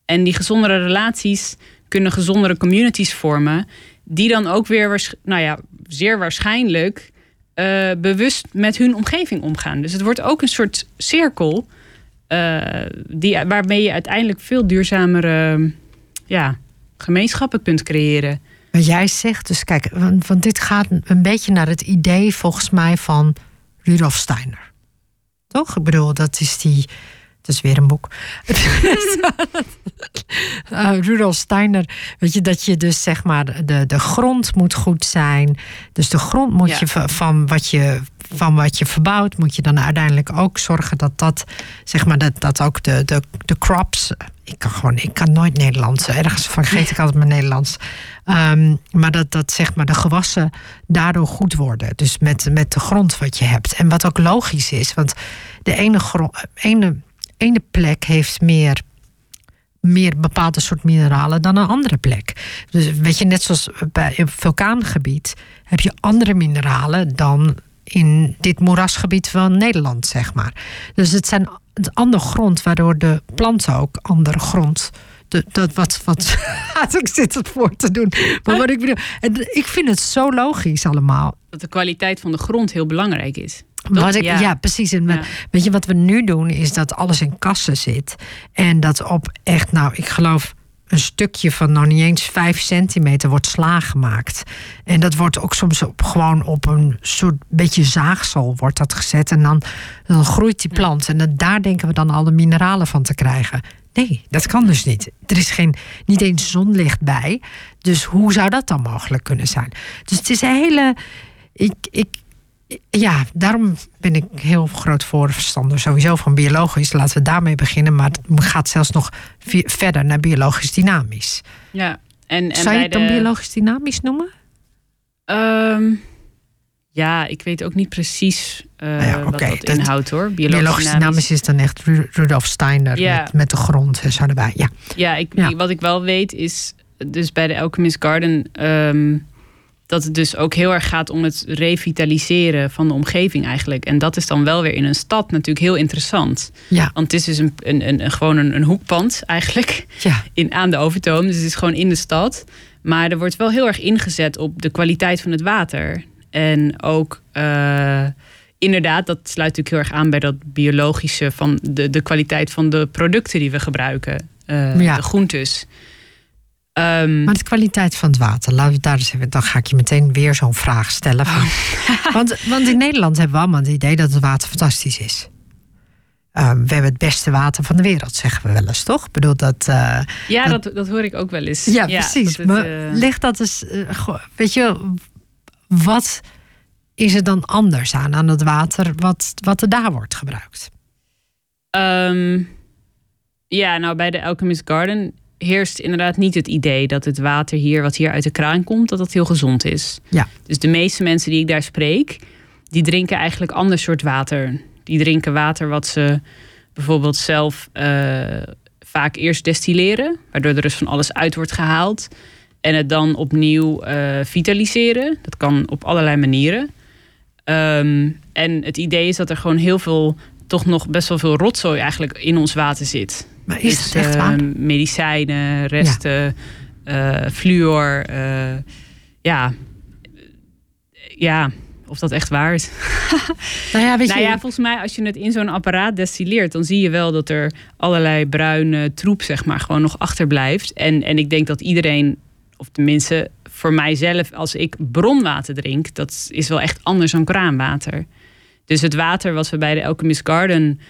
[SPEAKER 1] En die gezondere relaties kunnen gezondere communities vormen, die dan ook weer, nou ja, zeer waarschijnlijk eh, bewust met hun omgeving omgaan. Dus het wordt ook een soort cirkel uh, die, waarmee je uiteindelijk veel duurzamere ja, gemeenschappen kunt creëren.
[SPEAKER 2] Maar jij zegt dus, kijk, want, want dit gaat een beetje naar het idee volgens mij van Rudolf Steiner. Toch? Ik bedoel, dat is die. Dat is weer een boek. uh, *laughs* Rudolf Steiner, weet je, dat je dus zeg maar, de, de grond moet goed zijn. Dus de grond moet je van wat je van wat je verbouwt, moet je dan uiteindelijk ook zorgen dat dat, zeg maar, dat, dat ook de, de, de crops. Ik kan gewoon, ik kan nooit Nederlands. Ergens vergeet ik altijd mijn Nederlands. Um, maar dat, dat zeg maar de gewassen daardoor goed worden. Dus met, met de grond wat je hebt. En wat ook logisch is, want de ene, ene, ene plek heeft meer meer bepaalde soort mineralen dan een andere plek. Dus weet je, net zoals bij een vulkaangebied heb je andere mineralen dan in dit moerasgebied van Nederland, zeg maar. Dus het zijn het andere grond, waardoor de planten ook andere grond. De, dat wat, wat *laughs* ik zit het voor te doen. Maar wat ik bedoel, ik vind het zo logisch allemaal.
[SPEAKER 1] Dat de kwaliteit van de grond heel belangrijk is.
[SPEAKER 2] Wat ik, ja. precies. En Weet je, wat we nu doen, is dat alles in kassen zit. En dat op echt, nou, ik geloof een stukje van nog niet eens vijf centimeter wordt slaag gemaakt. En dat wordt ook soms op, gewoon op een soort beetje zaagsel wordt dat gezet. En dan, dan groeit die plant. En daar denken we dan alle mineralen van te krijgen. Nee, dat kan dus niet. Er is geen, niet eens zonlicht bij. Dus hoe zou dat dan mogelijk kunnen zijn? Dus het is een hele. Ik, ik, ja, daarom ben ik heel groot voorstander sowieso van biologisch. Laten we daarmee beginnen. Maar het gaat zelfs nog verder naar biologisch dynamisch.
[SPEAKER 1] Ja, en, en
[SPEAKER 2] Zou je het dan biologisch dynamisch noemen?
[SPEAKER 1] Um, ja, ik weet ook niet precies uh, wat dat inhoudt hoor. Biologisch,
[SPEAKER 2] dynamisch. is dan echt Rudolf Steiner met, met, de grond en zo erbij. Ja,
[SPEAKER 1] ja, ik, wat ik wel weet is... dus bij de Alchemist Garden... Um, dat het dus ook heel erg gaat om het revitaliseren van de omgeving eigenlijk. En dat is dan wel weer in een stad natuurlijk heel interessant.
[SPEAKER 2] Ja.
[SPEAKER 1] Want het is dus een, een, een, gewoon een, een hoekpand eigenlijk
[SPEAKER 2] ja. *laughs*
[SPEAKER 1] in, aan de Overtoom. Dus het is gewoon in de stad. Maar er wordt wel heel erg ingezet op de kwaliteit van het water. En ook uh, inderdaad, dat sluit natuurlijk heel erg aan bij dat biologische van de, de kwaliteit van de producten die we gebruiken. Uh, ja. De groentes.
[SPEAKER 2] Um, maar de kwaliteit van het water, laten we daar eens even. Dan ga ik je meteen weer zo'n vraag stellen. Van, want, want in Nederland hebben we allemaal het idee dat het water fantastisch is. Um, we hebben het beste water van de wereld, zeggen we wel eens, toch? Ik bedoel dat. Uh,
[SPEAKER 1] ja, dat, dat, hoor ik ook wel eens.
[SPEAKER 2] Ja, precies. Het, maar uh... leg dat eens. Uh, weet je, wat is er dan anders aan, aan het water wat, wat er daar wordt gebruikt?
[SPEAKER 1] Um, ja, nou bij de Alchemist Garden heerst inderdaad niet het idee dat het water hier, wat hier uit de kraan komt, dat dat heel gezond is.
[SPEAKER 2] Ja.
[SPEAKER 1] Dus de meeste mensen die ik daar spreek, die drinken eigenlijk ander soort water. Die drinken water wat ze bijvoorbeeld zelf uh, vaak eerst destilleren, waardoor er dus van alles uit wordt gehaald. En het dan opnieuw uh, vitaliseren. Dat kan op allerlei manieren. Um, en het idee is dat er gewoon heel veel, toch nog best wel veel rotzooi eigenlijk in ons water zit.
[SPEAKER 2] Maar is dus, het echt waar?
[SPEAKER 1] Uh, medicijnen, resten, ja. uh, fluor. Uh, ja. ja, of dat echt waar is. *laughs*
[SPEAKER 2] nou ja, weet
[SPEAKER 1] nou ja, volgens mij als je het in zo'n apparaat destilleert... dan zie je wel dat er allerlei bruine troep zeg maar, gewoon nog achterblijft. En, en ik denk dat iedereen, of tenminste voor mijzelf... als ik bronwater drink, dat is wel echt anders dan kraanwater. Dus het water wat we bij de Alchemist Garden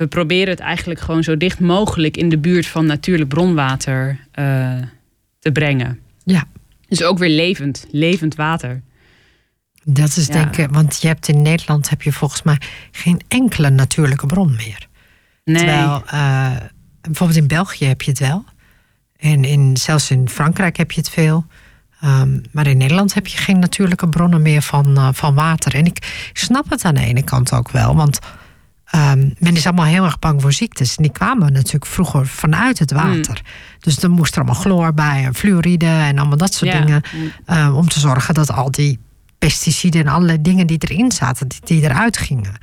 [SPEAKER 1] we proberen het eigenlijk gewoon zo dicht mogelijk in de buurt van natuurlijk bronwater uh, te brengen.
[SPEAKER 2] Ja.
[SPEAKER 1] Dus ook weer levend, levend water.
[SPEAKER 2] Dat is ja. denk ik, want je hebt in Nederland heb je volgens mij geen enkele natuurlijke bron meer.
[SPEAKER 1] Nee.
[SPEAKER 2] Terwijl uh, bijvoorbeeld in België heb je het wel. En in, zelfs in Frankrijk heb je het veel. Um, maar in Nederland heb je geen natuurlijke bronnen meer van, uh, van water. En ik snap het aan de ene kant ook wel. Want Um, men is allemaal heel erg bang voor ziektes. En die kwamen natuurlijk vroeger vanuit het water. Mm. Dus dan moest er allemaal chloor bij en fluoride en allemaal dat soort dingen. Um, om te zorgen dat al die pesticiden en allerlei dingen die erin zaten, die, die eruit gingen.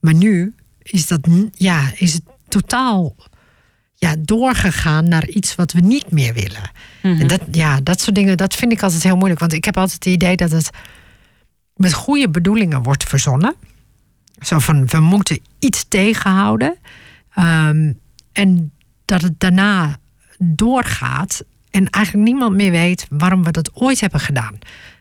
[SPEAKER 2] Maar nu is, dat, ja, is het totaal ja, doorgegaan naar iets wat we niet meer willen. Mm -hmm. En dat, ja, dat soort dingen, dat vind ik altijd heel moeilijk. Want ik heb altijd het idee dat het met goede bedoelingen wordt verzonnen. Zo van we moeten iets tegenhouden. Ehm, en dat het daarna doorgaat en eigenlijk niemand meer weet waarom we dat ooit hebben gedaan.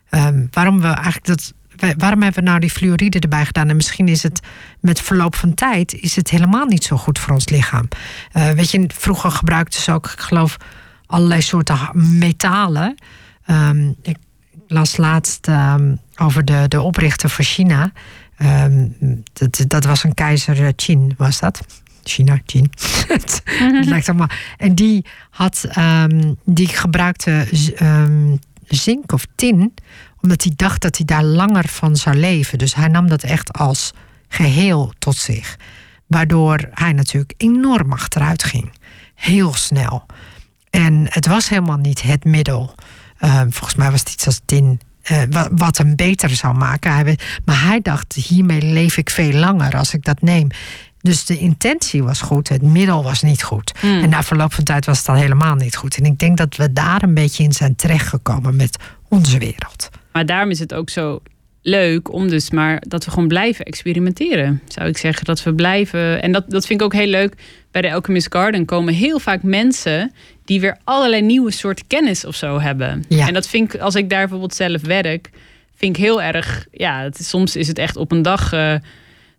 [SPEAKER 2] Ehm, waarom we eigenlijk dat. Waarom hebben we nou die fluoride erbij gedaan? En misschien is het met verloop van tijd is het helemaal niet zo goed voor ons lichaam. Uh, weet je, vroeger gebruikten ze ook, ik geloof, allerlei soorten metalen. Um, ik las laatst over de, de oprichter van China. Dat, dat was een keizer Qin, was dat? China, Chin. het *laughs* lijkt allemaal. En die, had, um, die gebruikte um, zink of tin, omdat hij dacht dat hij daar langer van zou leven. Dus hij nam dat echt als geheel tot zich. Waardoor hij natuurlijk enorm achteruit ging. Heel snel. En het was helemaal niet het middel. Uh, volgens mij was het iets als tin uh, wat, hem beter zou maken. Hij, maar hij dacht, hiermee leef ik veel langer als ik dat neem. Dus de intentie was goed, het middel was niet goed. Hmm. En na verloop van tijd was het dan helemaal niet goed. En ik denk dat we daar een beetje in zijn terechtgekomen met onze wereld.
[SPEAKER 1] Maar daarom is het ook zo leuk om dus maar dat we gewoon blijven experimenteren. Zou ik zeggen dat we blijven. En dat, dat vind ik ook heel leuk. Bij de Alchemist Garden komen heel vaak mensen die weer allerlei nieuwe soorten kennis of zo hebben. Ja. En dat vind ik, als ik daar bijvoorbeeld zelf werk, vind ik heel erg. Ja, het, soms is het echt op een dag. Uh,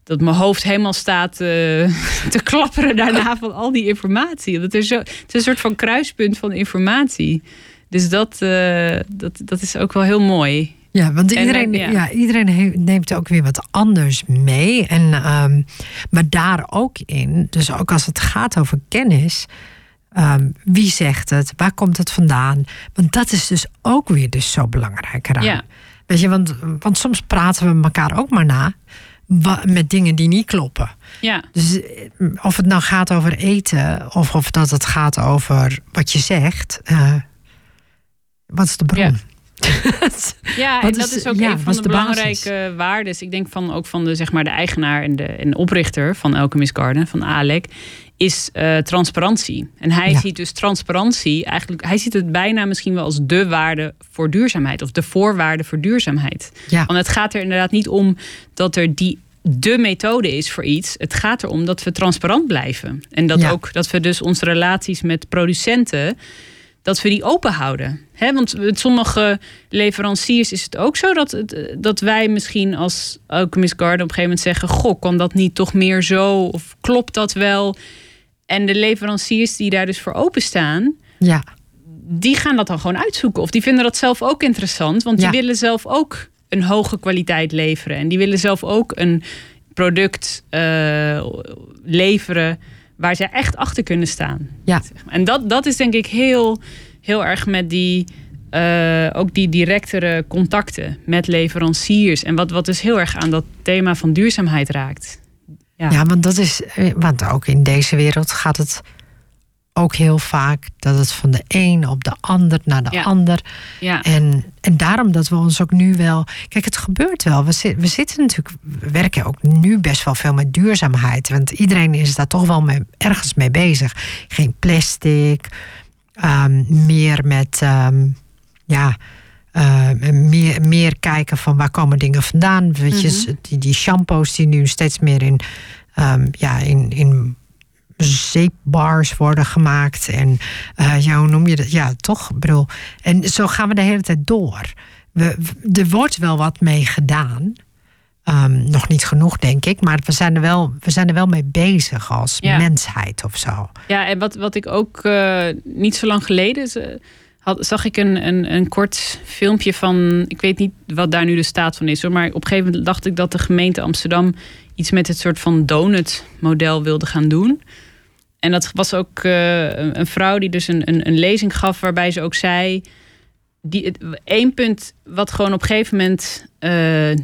[SPEAKER 1] dat mijn hoofd helemaal staat uh, *laughs* te klapperen daarna *laughs* van al die informatie. Dat er zo, het is een soort van kruispunt van informatie. Dus dat, uh, dat, dat is ook wel heel mooi.
[SPEAKER 2] Ja, want iedereen, en, ja. ja. iedereen neemt ook weer wat anders mee. En, um, maar daar ook in, dus ook als het gaat over kennis. Um, wie zegt het? Waar komt het vandaan? Want dat is dus ook weer dus zo belangrijk eraan. Ja. Weet je, want, want soms praten we elkaar ook maar na met dingen die niet kloppen.
[SPEAKER 1] Ja.
[SPEAKER 2] Dus eh, of het nou gaat over eten of of dat het gaat over wat je zegt, uh, wat is de bron?
[SPEAKER 1] Ja. *laughs* ja, en dat is, ook een van de, de belangrijke waarden. Ik denk van ook van de, zeg maar, de eigenaar en de, en de oprichter van Alchemist Garden, van Alec, is uh, transparantie. En hij ziet dus transparantie eigenlijk, hij ziet het bijna misschien wel als de waarde voor duurzaamheid of de voorwaarde voor duurzaamheid.
[SPEAKER 2] Ja.
[SPEAKER 1] Want het gaat er inderdaad niet om dat er die de methode is voor iets. Het gaat erom dat we transparant blijven. En dat ook dat we dus onze relaties met producenten dat we die open houden. He, want met sommige leveranciers is het ook zo dat, dat wij misschien als Alchemist Garden op een gegeven moment zeggen: Goh, kan dat niet toch meer zo? Of klopt dat wel? En de leveranciers die daar dus voor openstaan,
[SPEAKER 2] ja.
[SPEAKER 1] die gaan dat dan gewoon uitzoeken. Of die vinden dat zelf ook interessant, want die willen zelf ook een hoge kwaliteit leveren. En die willen zelf ook een product uh, leveren waar ze echt achter kunnen staan.
[SPEAKER 2] Ja.
[SPEAKER 1] En dat, dat is denk ik heel, heel erg met die. Uh, ook die directere contacten met leveranciers. En wat, wat dus heel erg aan dat thema van duurzaamheid raakt.
[SPEAKER 2] Ja. ja, want dat is. Eh, want ook in deze wereld gaat het ook heel vaak dat het van de een op de ander naar de ander.
[SPEAKER 1] Ja.
[SPEAKER 2] En, en daarom dat we ons ook nu wel. Kijk, het gebeurt wel. We, we zitten natuurlijk. We werken ook nu best wel veel met duurzaamheid. Want iedereen is daar toch wel mee, ergens mee bezig. Geen plastic. Um, meer met. Um, ja. Uh, meer, meer kijken van waar komen dingen vandaan. Weet je, mm-hmm. die, die shampoos die nu steeds meer in, um, ja, in, in zeepbars worden gemaakt. En uh, ja, hoe noem je dat? Ja, toch? Bedoel. En zo gaan we de hele tijd door. We, er wordt wel wat mee gedaan. Um, nog niet genoeg, denk ik. Maar we zijn er wel, we zijn er wel mee bezig als mensheid of zo.
[SPEAKER 1] Ja, en wat, wat ik ook uh, niet zo lang geleden had, zag ik een, een, een kort filmpje van. Ik weet niet wat daar nu de staat van is hoor. Maar op een gegeven moment dacht ik dat de gemeente Amsterdam iets met het soort van donut-model wilde gaan doen. En dat was ook uh, een vrouw die dus een, een, een, lezing gaf waarbij ze ook zei. Die, één punt wat gewoon op een gegeven moment uh,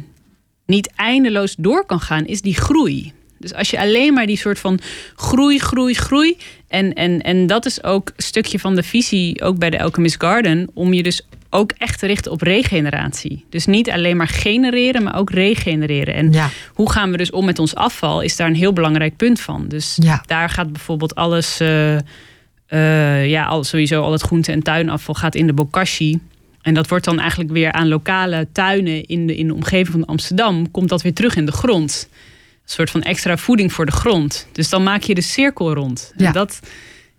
[SPEAKER 1] niet eindeloos door kan gaan, is die groei. Dus als je alleen maar die soort van groei, groei, groei. En, en, en dat is ook een stukje van de visie, ook bij de Alchemist Garden, om je dus ook echt te richten op regeneratie. Dus niet alleen maar genereren, maar ook regenereren. En hoe gaan we dus om met ons afval, is daar een heel belangrijk punt van. Dus daar gaat bijvoorbeeld alles, uh, uh, ja, al, sowieso al het groente- en tuinafval gaat in de bokashi. En dat wordt dan eigenlijk weer aan lokale tuinen in de, in de omgeving van Amsterdam, komt dat weer terug in de grond. Een soort van extra voeding voor de grond. Dus dan maak je de cirkel rond.
[SPEAKER 2] Ja.
[SPEAKER 1] En dat,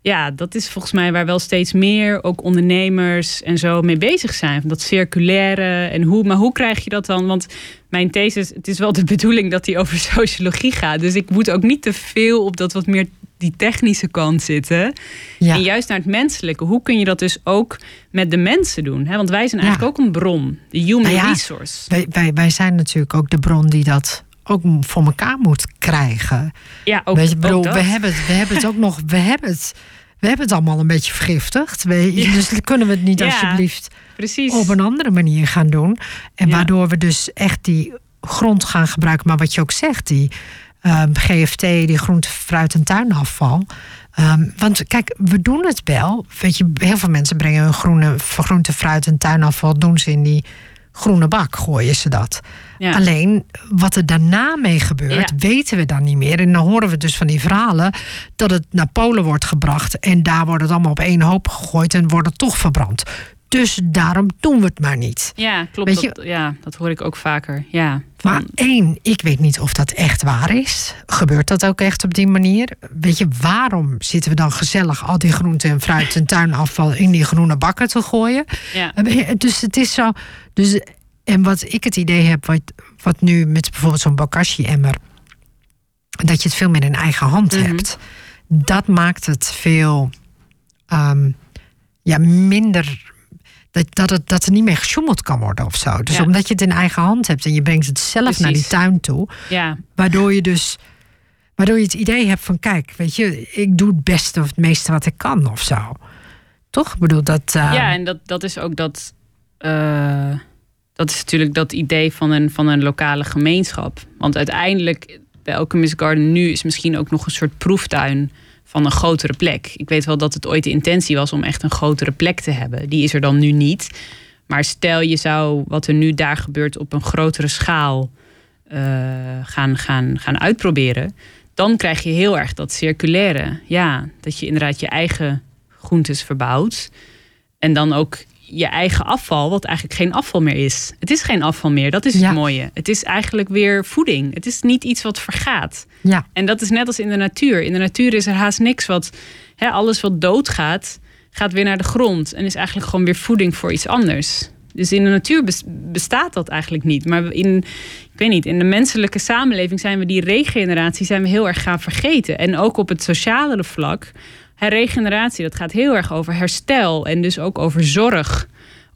[SPEAKER 1] ja, dat is volgens mij waar wel steeds meer ook ondernemers en zo mee bezig zijn. Van dat circulaire en hoe, maar hoe krijg je dat dan? Want mijn thesis, het is wel de bedoeling dat die over sociologie gaat. Dus ik moet ook niet te veel op dat wat meer die technische kant zitten.
[SPEAKER 2] Ja.
[SPEAKER 1] En juist naar het menselijke. Hoe kun je dat dus ook met de mensen doen? Want wij zijn eigenlijk ook een bron. De human
[SPEAKER 2] Nou ja,
[SPEAKER 1] resource.
[SPEAKER 2] Wij, wij, wij zijn natuurlijk ook de bron die dat ook voor elkaar moet krijgen.
[SPEAKER 1] Ja, ook,
[SPEAKER 2] Weet je, bedoel,
[SPEAKER 1] ook
[SPEAKER 2] we, hebben het, we hebben het ook nog, we hebben het, we hebben het allemaal een beetje vergiftigd. We,
[SPEAKER 1] Ja.
[SPEAKER 2] Dus kunnen we het niet
[SPEAKER 1] Ja.
[SPEAKER 2] alsjeblieft
[SPEAKER 1] Precies.
[SPEAKER 2] op een andere manier gaan doen. En
[SPEAKER 1] Ja.
[SPEAKER 2] waardoor we dus echt die grond gaan gebruiken. Maar wat je ook zegt, die ehm, GFT, die groente, fruit en tuinafval. Ehm, want kijk, we doen het wel. Weet je, heel veel mensen brengen hun groene, groente, fruit en tuinafval, doen ze in die groene bak, gooien ze dat.
[SPEAKER 1] Ja.
[SPEAKER 2] Alleen wat er daarna mee gebeurt,
[SPEAKER 1] Ja.
[SPEAKER 2] weten we dan niet meer. En dan horen we dus van die verhalen dat het naar Polen wordt gebracht. En daar wordt het allemaal op één hoop gegooid en wordt het toch verbrand. Dus daarom doen we het maar niet.
[SPEAKER 1] Ja, klopt.
[SPEAKER 2] Weet je-
[SPEAKER 1] dat, ja, dat hoor ik ook vaker. Ja,
[SPEAKER 2] Maar één, ik weet niet of dat echt waar is. Gebeurt dat ook echt op die manier? Weet je, waarom zitten we dan gezellig al die groente en fruit en tuinafval in die groene bakken te gooien?
[SPEAKER 1] ja.
[SPEAKER 2] Dus het is zo. Dus, en wat ik het idee heb, wat, wat nu met bijvoorbeeld zo'n bokashi-emmer, dat je het veel meer in eigen hand
[SPEAKER 1] Mhm.
[SPEAKER 2] hebt, dat maakt het veel ehm, ja, minder. Dat, dat, het, dat er niet meer gesjoemeld kan worden of zo. Dus
[SPEAKER 1] Ja.
[SPEAKER 2] omdat je het in eigen hand hebt en je brengt het zelf naar die tuin toe,
[SPEAKER 1] ja.
[SPEAKER 2] waardoor je dus. Waardoor je het idee hebt van, kijk, weet je, ik doe het beste of het meeste wat ik kan of zo. Toch? Ik bedoel, dat... eh,
[SPEAKER 1] Ja, en dat, dat is ook dat. eh, dat is natuurlijk dat idee van een, van een lokale gemeenschap. Want uiteindelijk, de Alchemist Garden nu is misschien ook nog een soort proeftuin van een grotere plek. Ik weet wel dat het ooit de intentie was om echt een grotere plek te hebben. Die is er dan nu niet. Maar stel je zou wat er nu daar gebeurt op een grotere schaal eh, gaan, gaan, gaan uitproberen. Dan krijg je heel erg dat circulaire. Ja, dat je inderdaad je eigen groentes verbouwt. En dan ook je eigen afval, wat eigenlijk geen afval meer is. Het is geen afval meer, dat is het
[SPEAKER 2] Ja.
[SPEAKER 1] mooie. Het is eigenlijk weer voeding. Het is niet iets wat vergaat.
[SPEAKER 2] ja,
[SPEAKER 1] En dat is net als in de natuur. In de natuur is er haast niks wat... Hè, alles wat doodgaat, gaat weer naar de grond. En is eigenlijk gewoon weer voeding voor iets anders. Dus in de natuur bes- bestaat dat eigenlijk niet. Maar in, ik weet niet, in de menselijke samenleving zijn we die regeneratie zijn we heel erg gaan vergeten. En ook op het sociale vlak. Hè, regeneratie, dat gaat heel erg over herstel. En dus ook over zorg.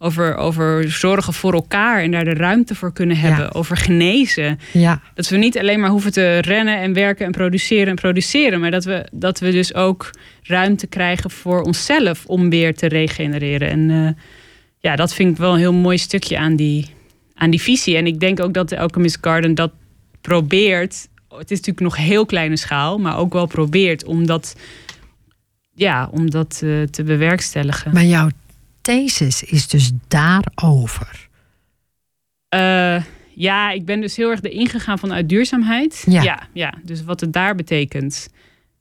[SPEAKER 1] Over, over zorgen voor elkaar en daar de ruimte voor kunnen hebben.
[SPEAKER 2] Ja.
[SPEAKER 1] Over genezen.
[SPEAKER 2] ja.
[SPEAKER 1] Dat we niet alleen maar hoeven te rennen en werken en produceren en produceren. Maar dat we, dat we dus ook ruimte krijgen voor onszelf om weer te regenereren. En eh, ja, dat vind ik wel een heel mooi stukje aan die, aan die visie. En ik denk ook dat de Alchemist Garden dat probeert. Het is natuurlijk nog heel kleine schaal, maar ook wel probeert om dat, ja, om dat eh, te bewerkstelligen.
[SPEAKER 2] Maar jouw thesis is dus daarover.
[SPEAKER 1] Eh, ja, ik ben dus heel erg erin gegaan vanuit duurzaamheid.
[SPEAKER 2] Ja.
[SPEAKER 1] ja, ja. Dus wat het daar betekent.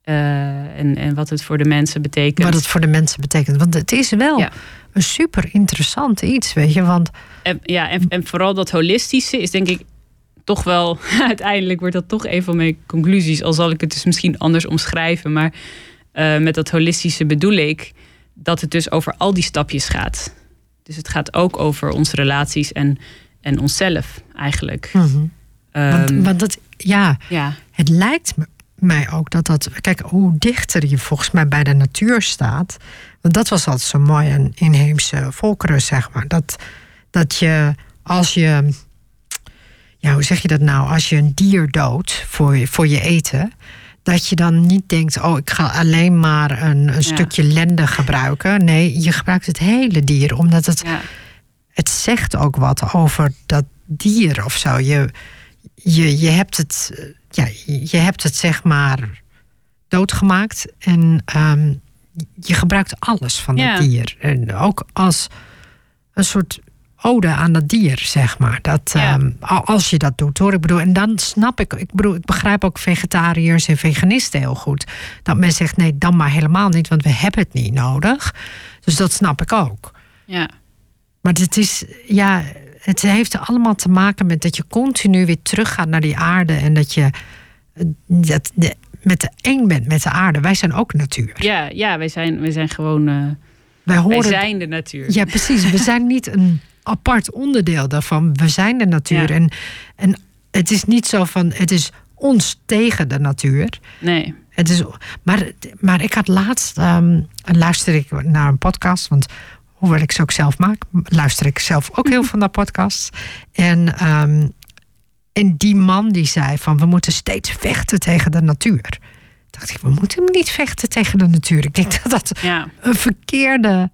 [SPEAKER 1] eh, en, en wat het voor de mensen betekent.
[SPEAKER 2] Wat het voor de mensen betekent. Want het is wel
[SPEAKER 1] Ja.
[SPEAKER 2] een super interessant iets, weet je. Want
[SPEAKER 1] En, ja, en, en vooral dat holistische is denk ik toch wel... *laughs* uiteindelijk wordt dat toch een van mijn conclusies. Al zal ik het dus misschien anders omschrijven. Maar eh, met dat holistische bedoel ik dat het dus over al die stapjes gaat. Dus het gaat ook over onze relaties en, en onszelf eigenlijk.
[SPEAKER 2] want,
[SPEAKER 1] Ehm,
[SPEAKER 2] want dat, ja,
[SPEAKER 1] ja,
[SPEAKER 2] het lijkt mij ook dat dat... Kijk, hoe dichter je volgens mij bij de natuur staat... Want dat was altijd zo mooi aan inheemse volkeren, zeg maar. Dat, dat je, als je... Ja, hoe zeg je dat nou? Als je een dier doodt voor je, voor je eten... dat je dan niet denkt... oh, ik ga alleen maar een, een stukje lende gebruiken. Nee, je gebruikt het hele dier. Omdat het,
[SPEAKER 1] ja.
[SPEAKER 2] het zegt ook wat over dat dier of zo. Je, je, je, hebt, het, ja, je hebt het zeg maar doodgemaakt. En ehm, je gebruikt alles van
[SPEAKER 1] Ja.
[SPEAKER 2] dat dier. En ook als een soort ode aan dat dier, zeg maar. Dat,
[SPEAKER 1] Ja.
[SPEAKER 2] ehm, als je dat doet, hoor. Ik bedoel, en dan snap ik, ik bedoel, ik begrijp ook vegetariërs en veganisten heel goed. Dat men zegt, nee, dan maar helemaal niet, want we hebben het niet nodig. Dus dat snap ik ook.
[SPEAKER 1] Ja.
[SPEAKER 2] Maar het is, ja, het heeft allemaal te maken met dat je continu weer teruggaat naar die aarde en dat je dat, de, met de één bent met de aarde. Wij zijn ook natuur.
[SPEAKER 1] Ja, ja wij, zijn, wij zijn gewoon. Uh, wij, horen, wij zijn de natuur.
[SPEAKER 2] Ja, precies. We zijn niet een apart onderdeel daarvan. We zijn de natuur. En, en het is niet zo van het is ons tegen de natuur.
[SPEAKER 1] Nee.
[SPEAKER 2] Het is, maar, maar ik had laatst, um, luister ik naar een podcast, want hoewel ik ze ook zelf maak, luister ik zelf ook heel veel naar podcasts. En, um, en die man die zei van we moeten steeds vechten tegen de natuur. Dacht ik, we moeten niet vechten tegen de natuur. Ik denk dat dat ja. een verkeerde,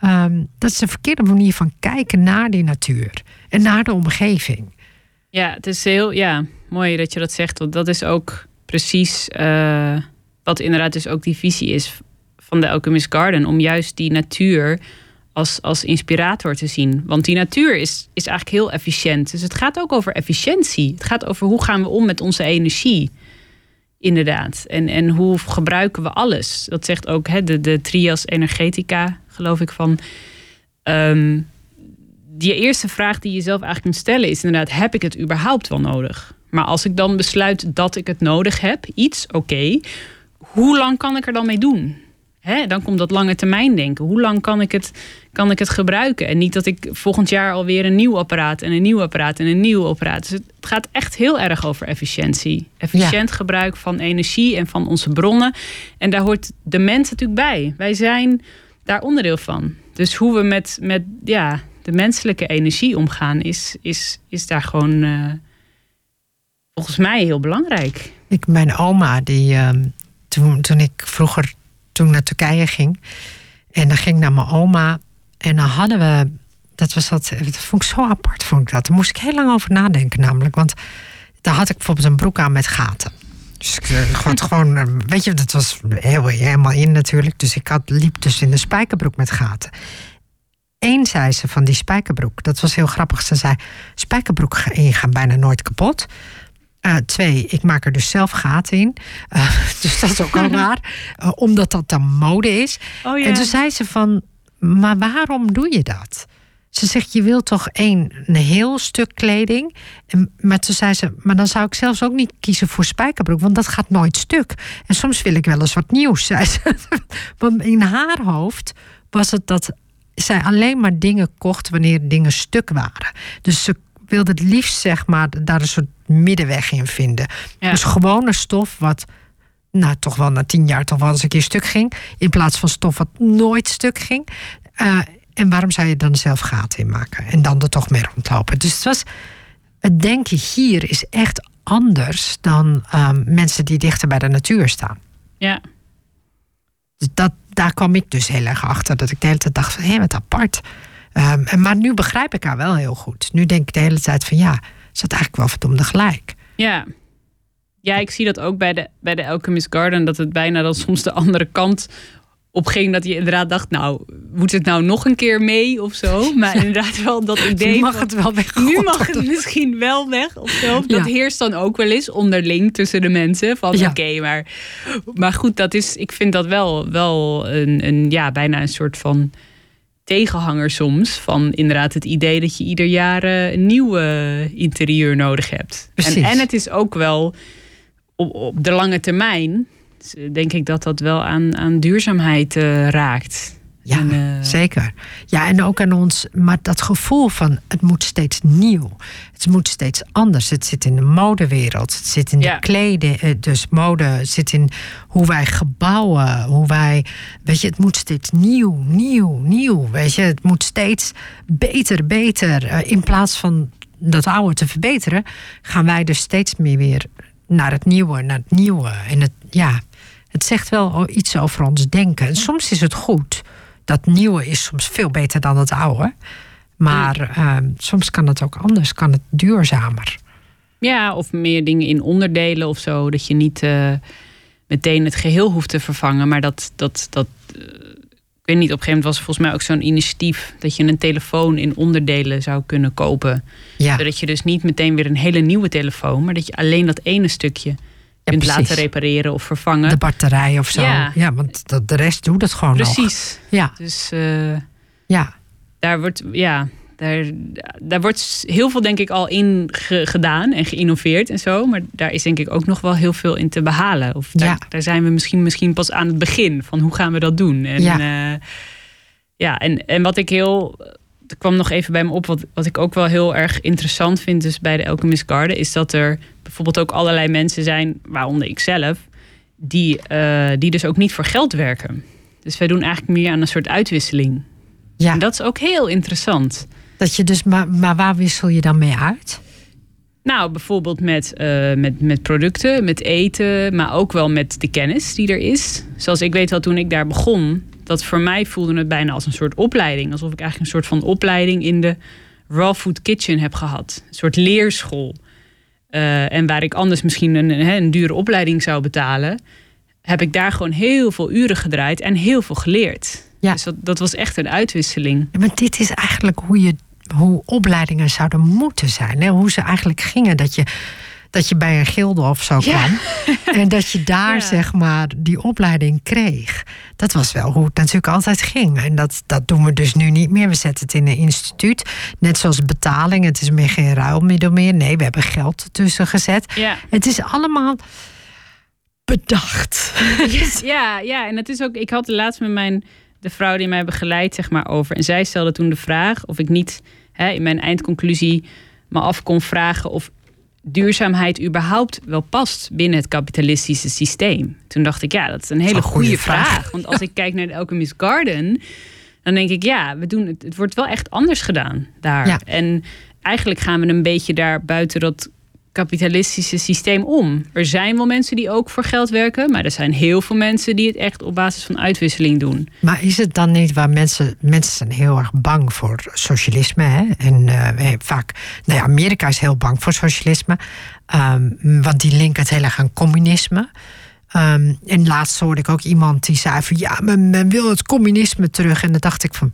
[SPEAKER 2] um, dat is een verkeerde manier van kijken naar die natuur en naar de omgeving.
[SPEAKER 1] Ja, het is heel ja, mooi dat je dat zegt, want dat is ook precies uh, wat inderdaad dus ook die visie is van de Alchemist Garden. Om juist die natuur als, als inspirator te zien. Want die natuur is, is eigenlijk heel efficiënt. Dus het gaat ook over efficiëntie. Het gaat over hoe gaan we om met onze energie. Inderdaad. En, en hoe gebruiken we alles? Dat zegt ook hè, de, de trias energetica, geloof ik van. Um, die eerste vraag die je zelf eigenlijk kunt stellen is inderdaad: heb ik het überhaupt wel nodig? Maar als ik dan besluit dat ik het nodig heb, iets, oké, hoe lang kan ik er dan mee doen? Hè, dan komt dat lange termijn denken. Hoe lang kan ik, het, kan ik het gebruiken? En niet dat ik volgend jaar alweer een nieuw apparaat en een nieuw apparaat en een nieuw apparaat. Dus het gaat echt heel erg over efficiëntie. Efficiënt gebruik van energie en van onze bronnen. En daar hoort de mens natuurlijk bij. Wij zijn daar onderdeel van. Dus hoe we met, met ja, de menselijke energie omgaan, is, is, is daar gewoon uh, volgens mij heel belangrijk.
[SPEAKER 2] Ik, mijn oma, die, uh, toen, toen ik vroeger toen naar Turkije ging. En dan ging ik naar mijn oma. En dan hadden we. Dat was dat. Dat vond ik zo apart, vond ik dat. Daar moest ik heel lang over nadenken, namelijk. Want daar had ik bijvoorbeeld een broek aan met gaten. Dus ik had eh, gewoon, eh, weet je, dat was heel, helemaal in natuurlijk. Dus ik had, liep dus in de spijkerbroek met gaten. Eén zei ze van die spijkerbroek, dat was heel grappig. Ze zei: Spijkerbroek gaan bijna nooit kapot. Uh, twee, ik maak er dus zelf gaten in. Uh, *laughs* dus dat is ook al raar. Uh, omdat dat dan mode is. Oh, ja. En toen zei ze van, maar waarom doe je dat? Ze zegt, je wilt toch één, een heel stuk kleding. En, maar toen zei ze, maar dan zou ik zelfs ook niet kiezen voor spijkerbroek. Want dat gaat nooit stuk. En soms wil ik wel eens wat nieuws, zei ze. *laughs* want in haar hoofd was het dat zij alleen maar dingen kocht wanneer dingen stuk waren. Dus ze wilde het liefst zeg maar daar een soort middenweg in vinden. Dus gewone stof wat nou toch wel na tien jaar toch wel eens een keer stuk ging. In plaats van stof wat nooit stuk ging. Uh, en waarom zou je dan zelf gaten in maken? En dan er toch mee rondlopen. Dus het was. Het denken hier is echt anders dan um, mensen die dichter bij de natuur staan.
[SPEAKER 1] Ja.
[SPEAKER 2] Dus dat, daar kwam ik dus heel erg achter. Dat ik de hele tijd dacht van hé, wat apart. Um, maar nu begrijp ik haar wel heel goed. Nu denk ik de hele tijd van ja, is dat eigenlijk wel verdomde gelijk.
[SPEAKER 1] Ja. Ja, ik zie dat ook bij de, bij de Alchemist Garden. Dat het bijna dan soms de andere kant op ging. Dat je inderdaad dacht, nou, moet het nou nog een keer mee of zo? Maar inderdaad wel dat idee.
[SPEAKER 2] Nu mag het wel weg.
[SPEAKER 1] Nu mag het misschien wel weg of zo. Dat heerst dan ook wel eens onderling tussen de mensen. Van oké, maar, maar goed, dat is, ik vind dat wel, wel een, een, ja, bijna een soort van tegenhanger soms. Van inderdaad het idee dat je ieder jaar eh, een nieuw interieur nodig hebt. En, en het is ook wel op, op de lange termijn, denk ik dat dat wel aan, aan duurzaamheid uh, raakt.
[SPEAKER 2] Ja, en, uh... zeker. Ja, en ook aan ons, maar dat gevoel van het moet steeds nieuw. Het moet steeds anders. Het zit in de modewereld, het zit in de ja. kleden, eh, dus mode, het zit in hoe wij gebouwen, hoe wij, weet je, het moet steeds nieuw, nieuw, nieuw. Weet je, het moet steeds beter, beter. In plaats van dat oude te verbeteren, gaan wij dus steeds meer weer naar het nieuwe, naar het nieuwe. En het, ja, het zegt wel iets over ons denken. En soms is het goed dat nieuwe is soms veel beter dan het oude. Maar uh, soms kan het ook anders, kan het duurzamer.
[SPEAKER 1] Ja, of meer dingen in onderdelen of zo. Dat je niet uh, meteen het geheel hoeft te vervangen. Maar dat, dat, dat ik weet niet, op een gegeven moment was er volgens mij ook zo'n initiatief dat je een telefoon in onderdelen zou kunnen kopen. Ja. Zodat je dus niet meteen weer een hele nieuwe telefoon, maar dat je alleen dat ene stukje kunt laten repareren of vervangen.
[SPEAKER 2] De batterij of zo. Ja, ja want de rest doet het gewoon
[SPEAKER 1] precies.
[SPEAKER 2] nog. Ja.
[SPEAKER 1] Dus uh,
[SPEAKER 2] ja.
[SPEAKER 1] daar wordt, ja, daar, daar wordt heel veel denk ik al in gedaan en geïnnoveerd en zo. Maar daar is denk ik ook nog wel heel veel in te behalen. Of daar,
[SPEAKER 2] Ja.
[SPEAKER 1] daar zijn we misschien, misschien pas aan het begin van hoe gaan we dat doen. En,
[SPEAKER 2] Ja.
[SPEAKER 1] ja. ja, en, en wat ik heel... Er kwam nog even bij me op, wat, wat ik ook wel heel erg interessant vind dus bij de Alchemist Garden... is dat er bijvoorbeeld ook allerlei mensen zijn, waaronder ik zelf... die, eh, die dus ook niet voor geld werken. Dus wij doen eigenlijk meer aan een soort uitwisseling.
[SPEAKER 2] Ja,
[SPEAKER 1] En dat is ook heel interessant.
[SPEAKER 2] Dat je dus, maar, maar waar wissel je dan mee uit?
[SPEAKER 1] Nou, bijvoorbeeld met, eh, met, met producten, met eten, maar ook wel met de kennis die er is. Zoals ik weet wel toen ik daar begon, dat voor mij voelde het bijna als een soort opleiding. Alsof ik eigenlijk een soort van opleiding in de Raw Food Kitchen heb gehad. Een soort leerschool. Eh, en waar ik anders misschien een, een, een dure opleiding zou betalen, heb ik daar gewoon heel veel uren gedraaid en heel veel geleerd.
[SPEAKER 2] Ja.
[SPEAKER 1] Dus dat, dat was echt een uitwisseling.
[SPEAKER 2] Ja, Maar dit is eigenlijk hoe, je, hoe opleidingen zouden moeten zijn. Hè? Hoe ze eigenlijk gingen. Dat je, dat je bij een gilde of zo
[SPEAKER 1] Ja.
[SPEAKER 2] kwam. *laughs* En dat je daar
[SPEAKER 1] Ja.
[SPEAKER 2] zeg maar die opleiding kreeg. Dat was wel hoe het natuurlijk altijd ging. En dat, dat doen we dus nu niet meer. We zetten het in een instituut. Net zoals betaling. Het is meer geen ruilmiddel meer. Nee, we hebben geld tussen gezet.
[SPEAKER 1] Ja.
[SPEAKER 2] Het is allemaal bedacht. *laughs*
[SPEAKER 1] Ja, ja, en het is ook. Ik had laatst met mijn de vrouw die mij begeleidt, zeg maar, over. En zij stelde toen de vraag of ik niet hè, in mijn eindconclusie me af kon vragen of duurzaamheid überhaupt wel past binnen het kapitalistische systeem. Toen dacht ik, ja, dat is een hele
[SPEAKER 2] goede
[SPEAKER 1] goede
[SPEAKER 2] vraag.
[SPEAKER 1] vraag. Want als ik kijk naar de Alchemist Garden, dan denk ik, ja, we doen het, het wordt wel echt anders gedaan daar.
[SPEAKER 2] Ja.
[SPEAKER 1] En eigenlijk gaan we een beetje daar buiten dat kapitalistische systeem om. Er zijn wel mensen die ook voor geld werken, maar er zijn heel veel mensen die het echt op basis van uitwisseling doen.
[SPEAKER 2] Maar is het dan niet waar mensen... Mensen zijn heel erg bang voor socialisme. Hè? En eh, vaak... Nou ja, Amerika is heel bang voor socialisme. ehm, want die linken het heel erg aan communisme. Ehm, en laatst hoorde ik ook iemand die zei van... Ja, men, men wil het communisme terug. En dan dacht ik van...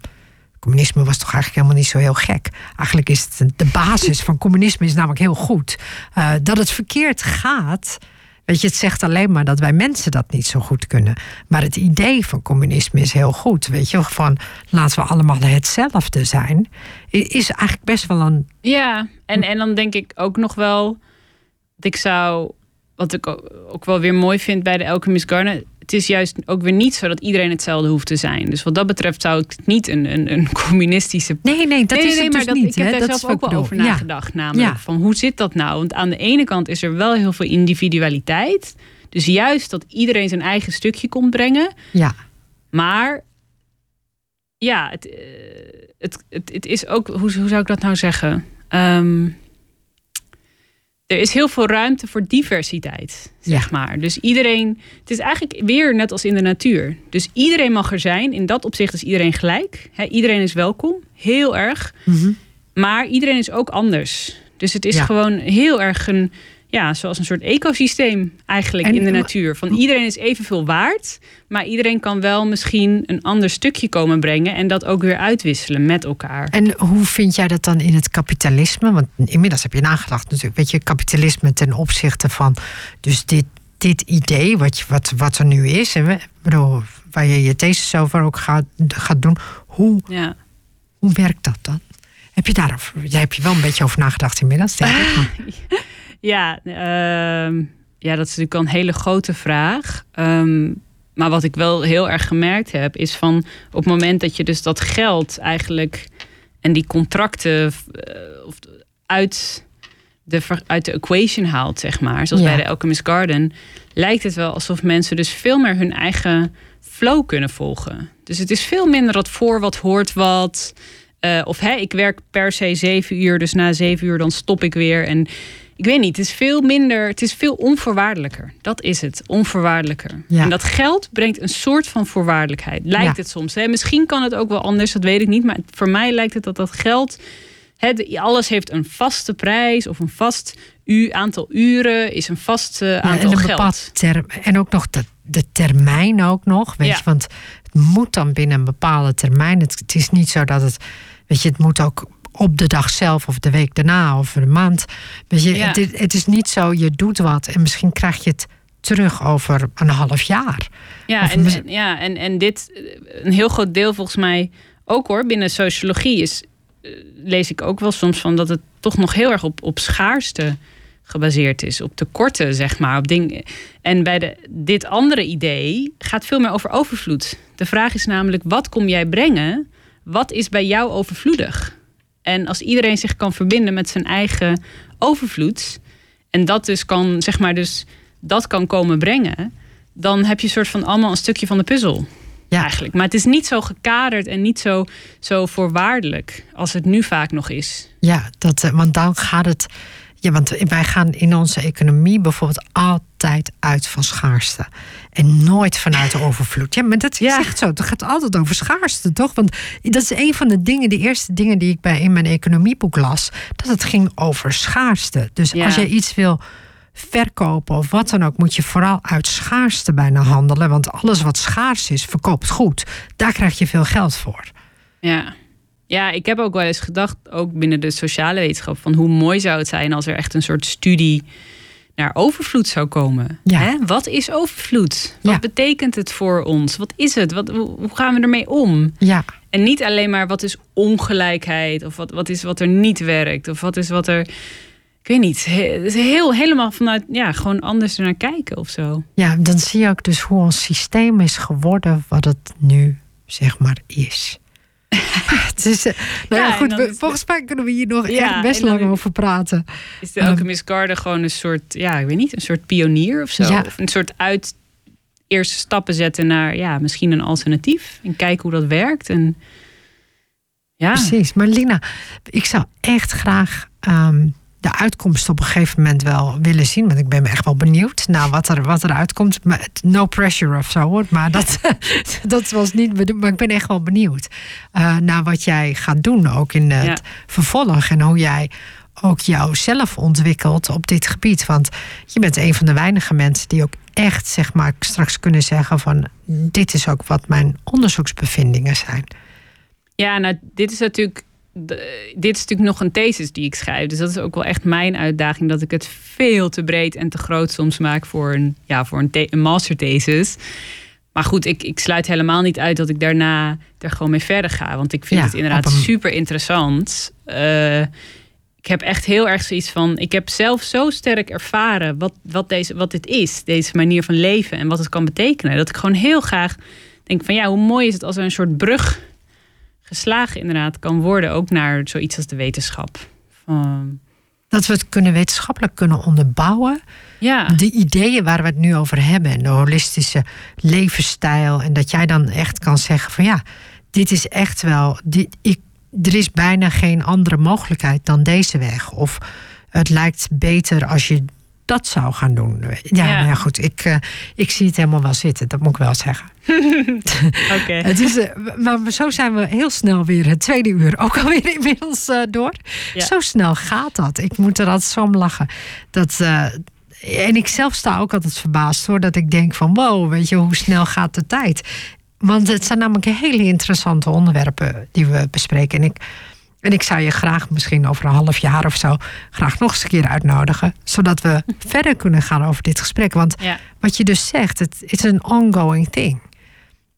[SPEAKER 2] Communisme was toch eigenlijk helemaal niet zo heel gek. Eigenlijk is het de basis van communisme is namelijk heel goed. Eh, dat het verkeerd gaat, weet je, het zegt alleen maar dat wij mensen dat niet zo goed kunnen. Maar het idee van communisme is heel goed, weet je, van laten we allemaal hetzelfde zijn, is eigenlijk best wel een.
[SPEAKER 1] Ja, en, en dan denk ik ook nog wel dat ik zou, wat ik ook wel weer mooi vind bij de Alchemist Garden, het is juist ook weer niet zo dat iedereen hetzelfde hoeft te zijn. Dus wat dat betreft zou ik het niet een, een, een *laughs* communistische
[SPEAKER 2] Nee, nee, dat
[SPEAKER 1] nee,
[SPEAKER 2] is
[SPEAKER 1] nee,
[SPEAKER 2] het
[SPEAKER 1] maar
[SPEAKER 2] dus
[SPEAKER 1] dat,
[SPEAKER 2] niet.
[SPEAKER 1] ik heb
[SPEAKER 2] hè?
[SPEAKER 1] daar
[SPEAKER 2] dat
[SPEAKER 1] zelf ook wel over.
[SPEAKER 2] Ja.
[SPEAKER 1] nagedacht. Namelijk
[SPEAKER 2] Ja.
[SPEAKER 1] van hoe zit dat nou? Want aan de ene kant is er wel heel veel individualiteit. Dus juist dat iedereen zijn eigen stukje komt brengen.
[SPEAKER 2] Ja,
[SPEAKER 1] Maar ja, het, eh, het, het, het is ook, hoe, hoe zou ik dat nou zeggen? Ehm, er is heel veel ruimte voor diversiteit, zeg
[SPEAKER 2] Ja.
[SPEAKER 1] maar. Dus iedereen, het is eigenlijk weer net als in de natuur. Dus iedereen mag er zijn. In dat opzicht is iedereen gelijk. Iedereen is welkom, heel erg.
[SPEAKER 2] Mhm.
[SPEAKER 1] Maar iedereen is ook anders. Dus het is
[SPEAKER 2] Ja.
[SPEAKER 1] gewoon heel erg een, ja, zoals een soort ecosysteem eigenlijk
[SPEAKER 2] En-
[SPEAKER 1] in de natuur. Van iedereen is evenveel waard, maar iedereen kan wel misschien een ander stukje komen brengen en dat ook weer uitwisselen met elkaar.
[SPEAKER 2] En hoe vind jij dat dan in het kapitalisme? Want inmiddels heb je nagedacht natuurlijk. Weet je, kapitalisme ten opzichte van dus dit, dit idee wat, wat, wat er nu is. En bedoel, waar je je thesis over ook gaat, gaat doen. Hoe,
[SPEAKER 1] Ja.
[SPEAKER 2] hoe werkt dat dan? Heb je daar jij hebt je wel een beetje over nagedacht inmiddels, denk ik. *laughs*
[SPEAKER 1] Ja, ehm, ja, dat is natuurlijk een hele grote vraag. Ehm, maar wat ik wel heel erg gemerkt heb, is van op het moment dat je dus dat geld eigenlijk en die contracten eh, of uit, de, uit de equation haalt, zeg maar, zoals
[SPEAKER 2] Ja.
[SPEAKER 1] bij de Alchemist Garden, lijkt het wel alsof mensen dus veel meer hun eigen flow kunnen volgen. Dus het is veel minder dat voor wat hoort wat. Eh, of hè, ik werk per se zeven uur, dus na zeven uur dan stop ik weer. En ik weet niet, het is veel minder, het is veel onvoorwaardelijker. Dat is het, onvoorwaardelijker.
[SPEAKER 2] Ja.
[SPEAKER 1] En dat geld brengt een soort van voorwaardelijkheid. Lijkt
[SPEAKER 2] Ja.
[SPEAKER 1] het soms. Hè? Misschien kan het ook wel anders, dat weet ik niet. Maar voor mij lijkt het dat dat geld, hè, alles heeft een vaste prijs of een vast u, aantal uren, is een vast eh,
[SPEAKER 2] Ja,
[SPEAKER 1] aantal
[SPEAKER 2] en
[SPEAKER 1] geld.
[SPEAKER 2] term, en ook nog de, de termijn ook nog. Weet je, want het moet dan binnen een bepaalde termijn. Het, het is niet zo dat het. Weet je, het moet ook op de dag zelf of de week daarna of de maand. Weet je,
[SPEAKER 1] Ja.
[SPEAKER 2] het, is- het is niet zo, je doet wat en misschien krijg je het terug over een half jaar.
[SPEAKER 1] Ja,
[SPEAKER 2] Of
[SPEAKER 1] en,
[SPEAKER 2] mis-
[SPEAKER 1] en- ja en, en dit, eh, een heel groot deel volgens mij ook hoor, binnen sociologie is, eh, lees ik ook wel soms van dat het toch nog heel erg op, op schaarste gebaseerd is. Op tekorten, zeg maar. Op dingen. En bij de, dit andere idee gaat veel meer over overvloed. De vraag is namelijk, wat kom jij brengen? Wat is bij jou overvloedig? En als iedereen zich kan verbinden met zijn eigen overvloed... en dat dus kan, zeg maar, dus dat kan komen brengen... dan heb je een soort van allemaal een stukje van de puzzel. Ja. Eigenlijk. Maar het is niet zo gekaderd en niet zo, zo voorwaardelijk als het nu vaak nog is.
[SPEAKER 2] Ja, dat, eh, want dan gaat het ja, want wij gaan in onze economie bijvoorbeeld altijd uit van schaarste. En nooit vanuit de overvloed. Ja, maar dat is echt zo. Het gaat altijd over schaarste, toch? Want dat is een van de dingen, de eerste dingen die ik bij in mijn economieboek las. Dat het ging over schaarste. Dus als je iets wil verkopen of wat dan ook, moet je vooral uit schaarste bijna handelen. Want alles wat schaars is, verkoopt goed. Daar krijg je veel geld voor.
[SPEAKER 1] Ja. Ja, ik heb ook wel eens gedacht, ook binnen de sociale wetenschap, van hoe mooi zou het zijn als er echt een soort studie naar overvloed zou komen. Ja. Hè? Wat is overvloed? Wat betekent het voor ons? Wat is het? Wat, hoe gaan we ermee om?
[SPEAKER 2] Ja.
[SPEAKER 1] En niet alleen maar wat is ongelijkheid of wat, wat is wat er niet werkt of wat is wat er. Ik weet niet. Het is heel, helemaal vanuit, ja, gewoon anders naar kijken of zo.
[SPEAKER 2] Ja, dan zie je ook dus hoe ons systeem is geworden wat het nu, zeg maar, is. *laughs* het is, uh, nou ja, goed, volgens mij kunnen we hier nog echt best lang over praten.
[SPEAKER 1] Is de Alchemist um, Garden gewoon een soort, ja, ik weet niet, een soort pionier of zo? Ja. Of een soort uit eerste stappen zetten naar, ja, misschien een alternatief. En kijken hoe dat werkt. En, ja.
[SPEAKER 2] Precies. Maar Lina, ik zou echt graag um, de uitkomst op een gegeven moment wel willen zien. Want ik ben me echt wel benieuwd naar wat er, wat er uitkomt. No pressure of zo hoor. Maar dat, *laughs* dat was niet bedoeld. Maar ik ben echt wel benieuwd uh, naar wat jij gaat doen. Ook in het vervolg. En hoe jij ook jouzelf ontwikkelt op dit gebied. Want je bent een van de weinige mensen die ook echt zeg maar straks kunnen zeggen van dit is ook wat mijn onderzoeksbevindingen zijn.
[SPEAKER 1] Ja, nou dit is natuurlijk dit is natuurlijk nog een thesis die ik schrijf. Dus dat is ook wel echt mijn uitdaging. Dat ik het veel te breed en te groot soms maak voor een, ja, voor een, een masterthesis. Maar goed, ik, ik sluit helemaal niet uit dat ik daarna er gewoon mee verder ga. Want ik vind het inderdaad super interessant. Uh, ik heb echt heel erg zoiets van. Ik heb zelf zo sterk ervaren wat, wat, deze, wat dit is, deze manier van leven en wat het kan betekenen. Dat ik gewoon heel graag denk van ja, hoe mooi is het als er een soort brug geslagen inderdaad kan worden, ook naar zoiets als de wetenschap.
[SPEAKER 2] dat we het kunnen wetenschappelijk kunnen onderbouwen. Ja. De ideeën waar we het nu over hebben, en de holistische levensstijl. En dat jij dan echt kan zeggen van ja, dit is echt wel. Dit, ik, er is bijna geen andere mogelijkheid dan deze weg. Of het lijkt beter als je dat zou gaan doen. Ja, ja. Nou goed, ik, uh, ik zie het helemaal wel zitten, dat moet ik wel zeggen. *laughs* *laughs*
[SPEAKER 1] Oké. het
[SPEAKER 2] is, uh, maar zo zijn we heel snel weer het tweede uur ook alweer *laughs* inmiddels uh, door. Ja. Zo snel gaat dat. Ik moet er altijd zo om lachen. Dat, en ik zelf sta ook altijd verbaasd hoor, dat ik denk van wow, weet je, hoe snel gaat de tijd? Want het zijn namelijk hele interessante onderwerpen die we bespreken. En ik en ik zou je graag misschien over een half jaar of zo graag nog eens een keer uitnodigen. Zodat we *laughs* verder kunnen gaan over dit gesprek. Want wat je dus zegt, het is een ongoing thing.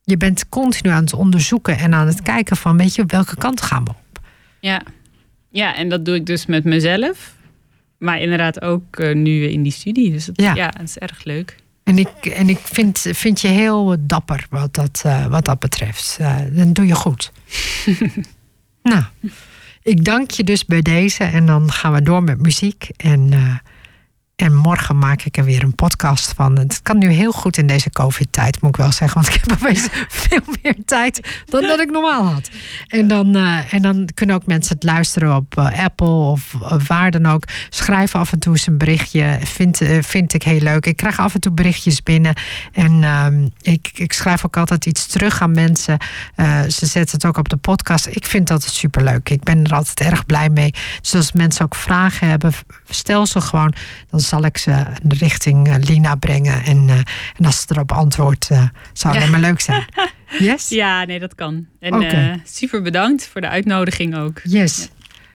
[SPEAKER 2] Je bent continu aan het onderzoeken en aan het kijken van, weet je, welke kant gaan we op?
[SPEAKER 1] Ja, ja en dat doe ik dus met mezelf. Maar inderdaad ook uh, nu in die studie. Dus ja. ja, het is erg leuk.
[SPEAKER 2] En ik, en ik vind, vind je heel dapper wat dat, uh, wat dat betreft. Uh, dan doe je goed. *laughs* nou. Ik dank je dus bij deze en dan gaan we door met muziek. En uh, en morgen maak ik er weer een podcast van. Het kan nu heel goed in deze COVID-tijd, moet ik wel zeggen. Want ik heb opeens *laughs* veel meer tijd dan dat ik normaal had. En dan, uh, en dan kunnen ook mensen het luisteren op uh, Apple of uh, waar dan ook. Schrijf af en toe eens een berichtje. Vind, vind ik heel leuk. Ik krijg af en toe berichtjes binnen. En ehm, ik, ik schrijf ook altijd iets terug aan mensen. ze zetten het ook op de podcast. Ik vind dat superleuk. Ik ben er altijd erg blij mee. Dus als mensen ook vragen hebben, stel ze gewoon. Dan zal ik ze richting eh, Lina brengen. En, uh, en als ze erop antwoordt, uh, zou ja. maar leuk zijn. *laughs* Yes?
[SPEAKER 1] Ja, nee, dat kan. En okay. super bedankt voor de uitnodiging ook.
[SPEAKER 2] Yes.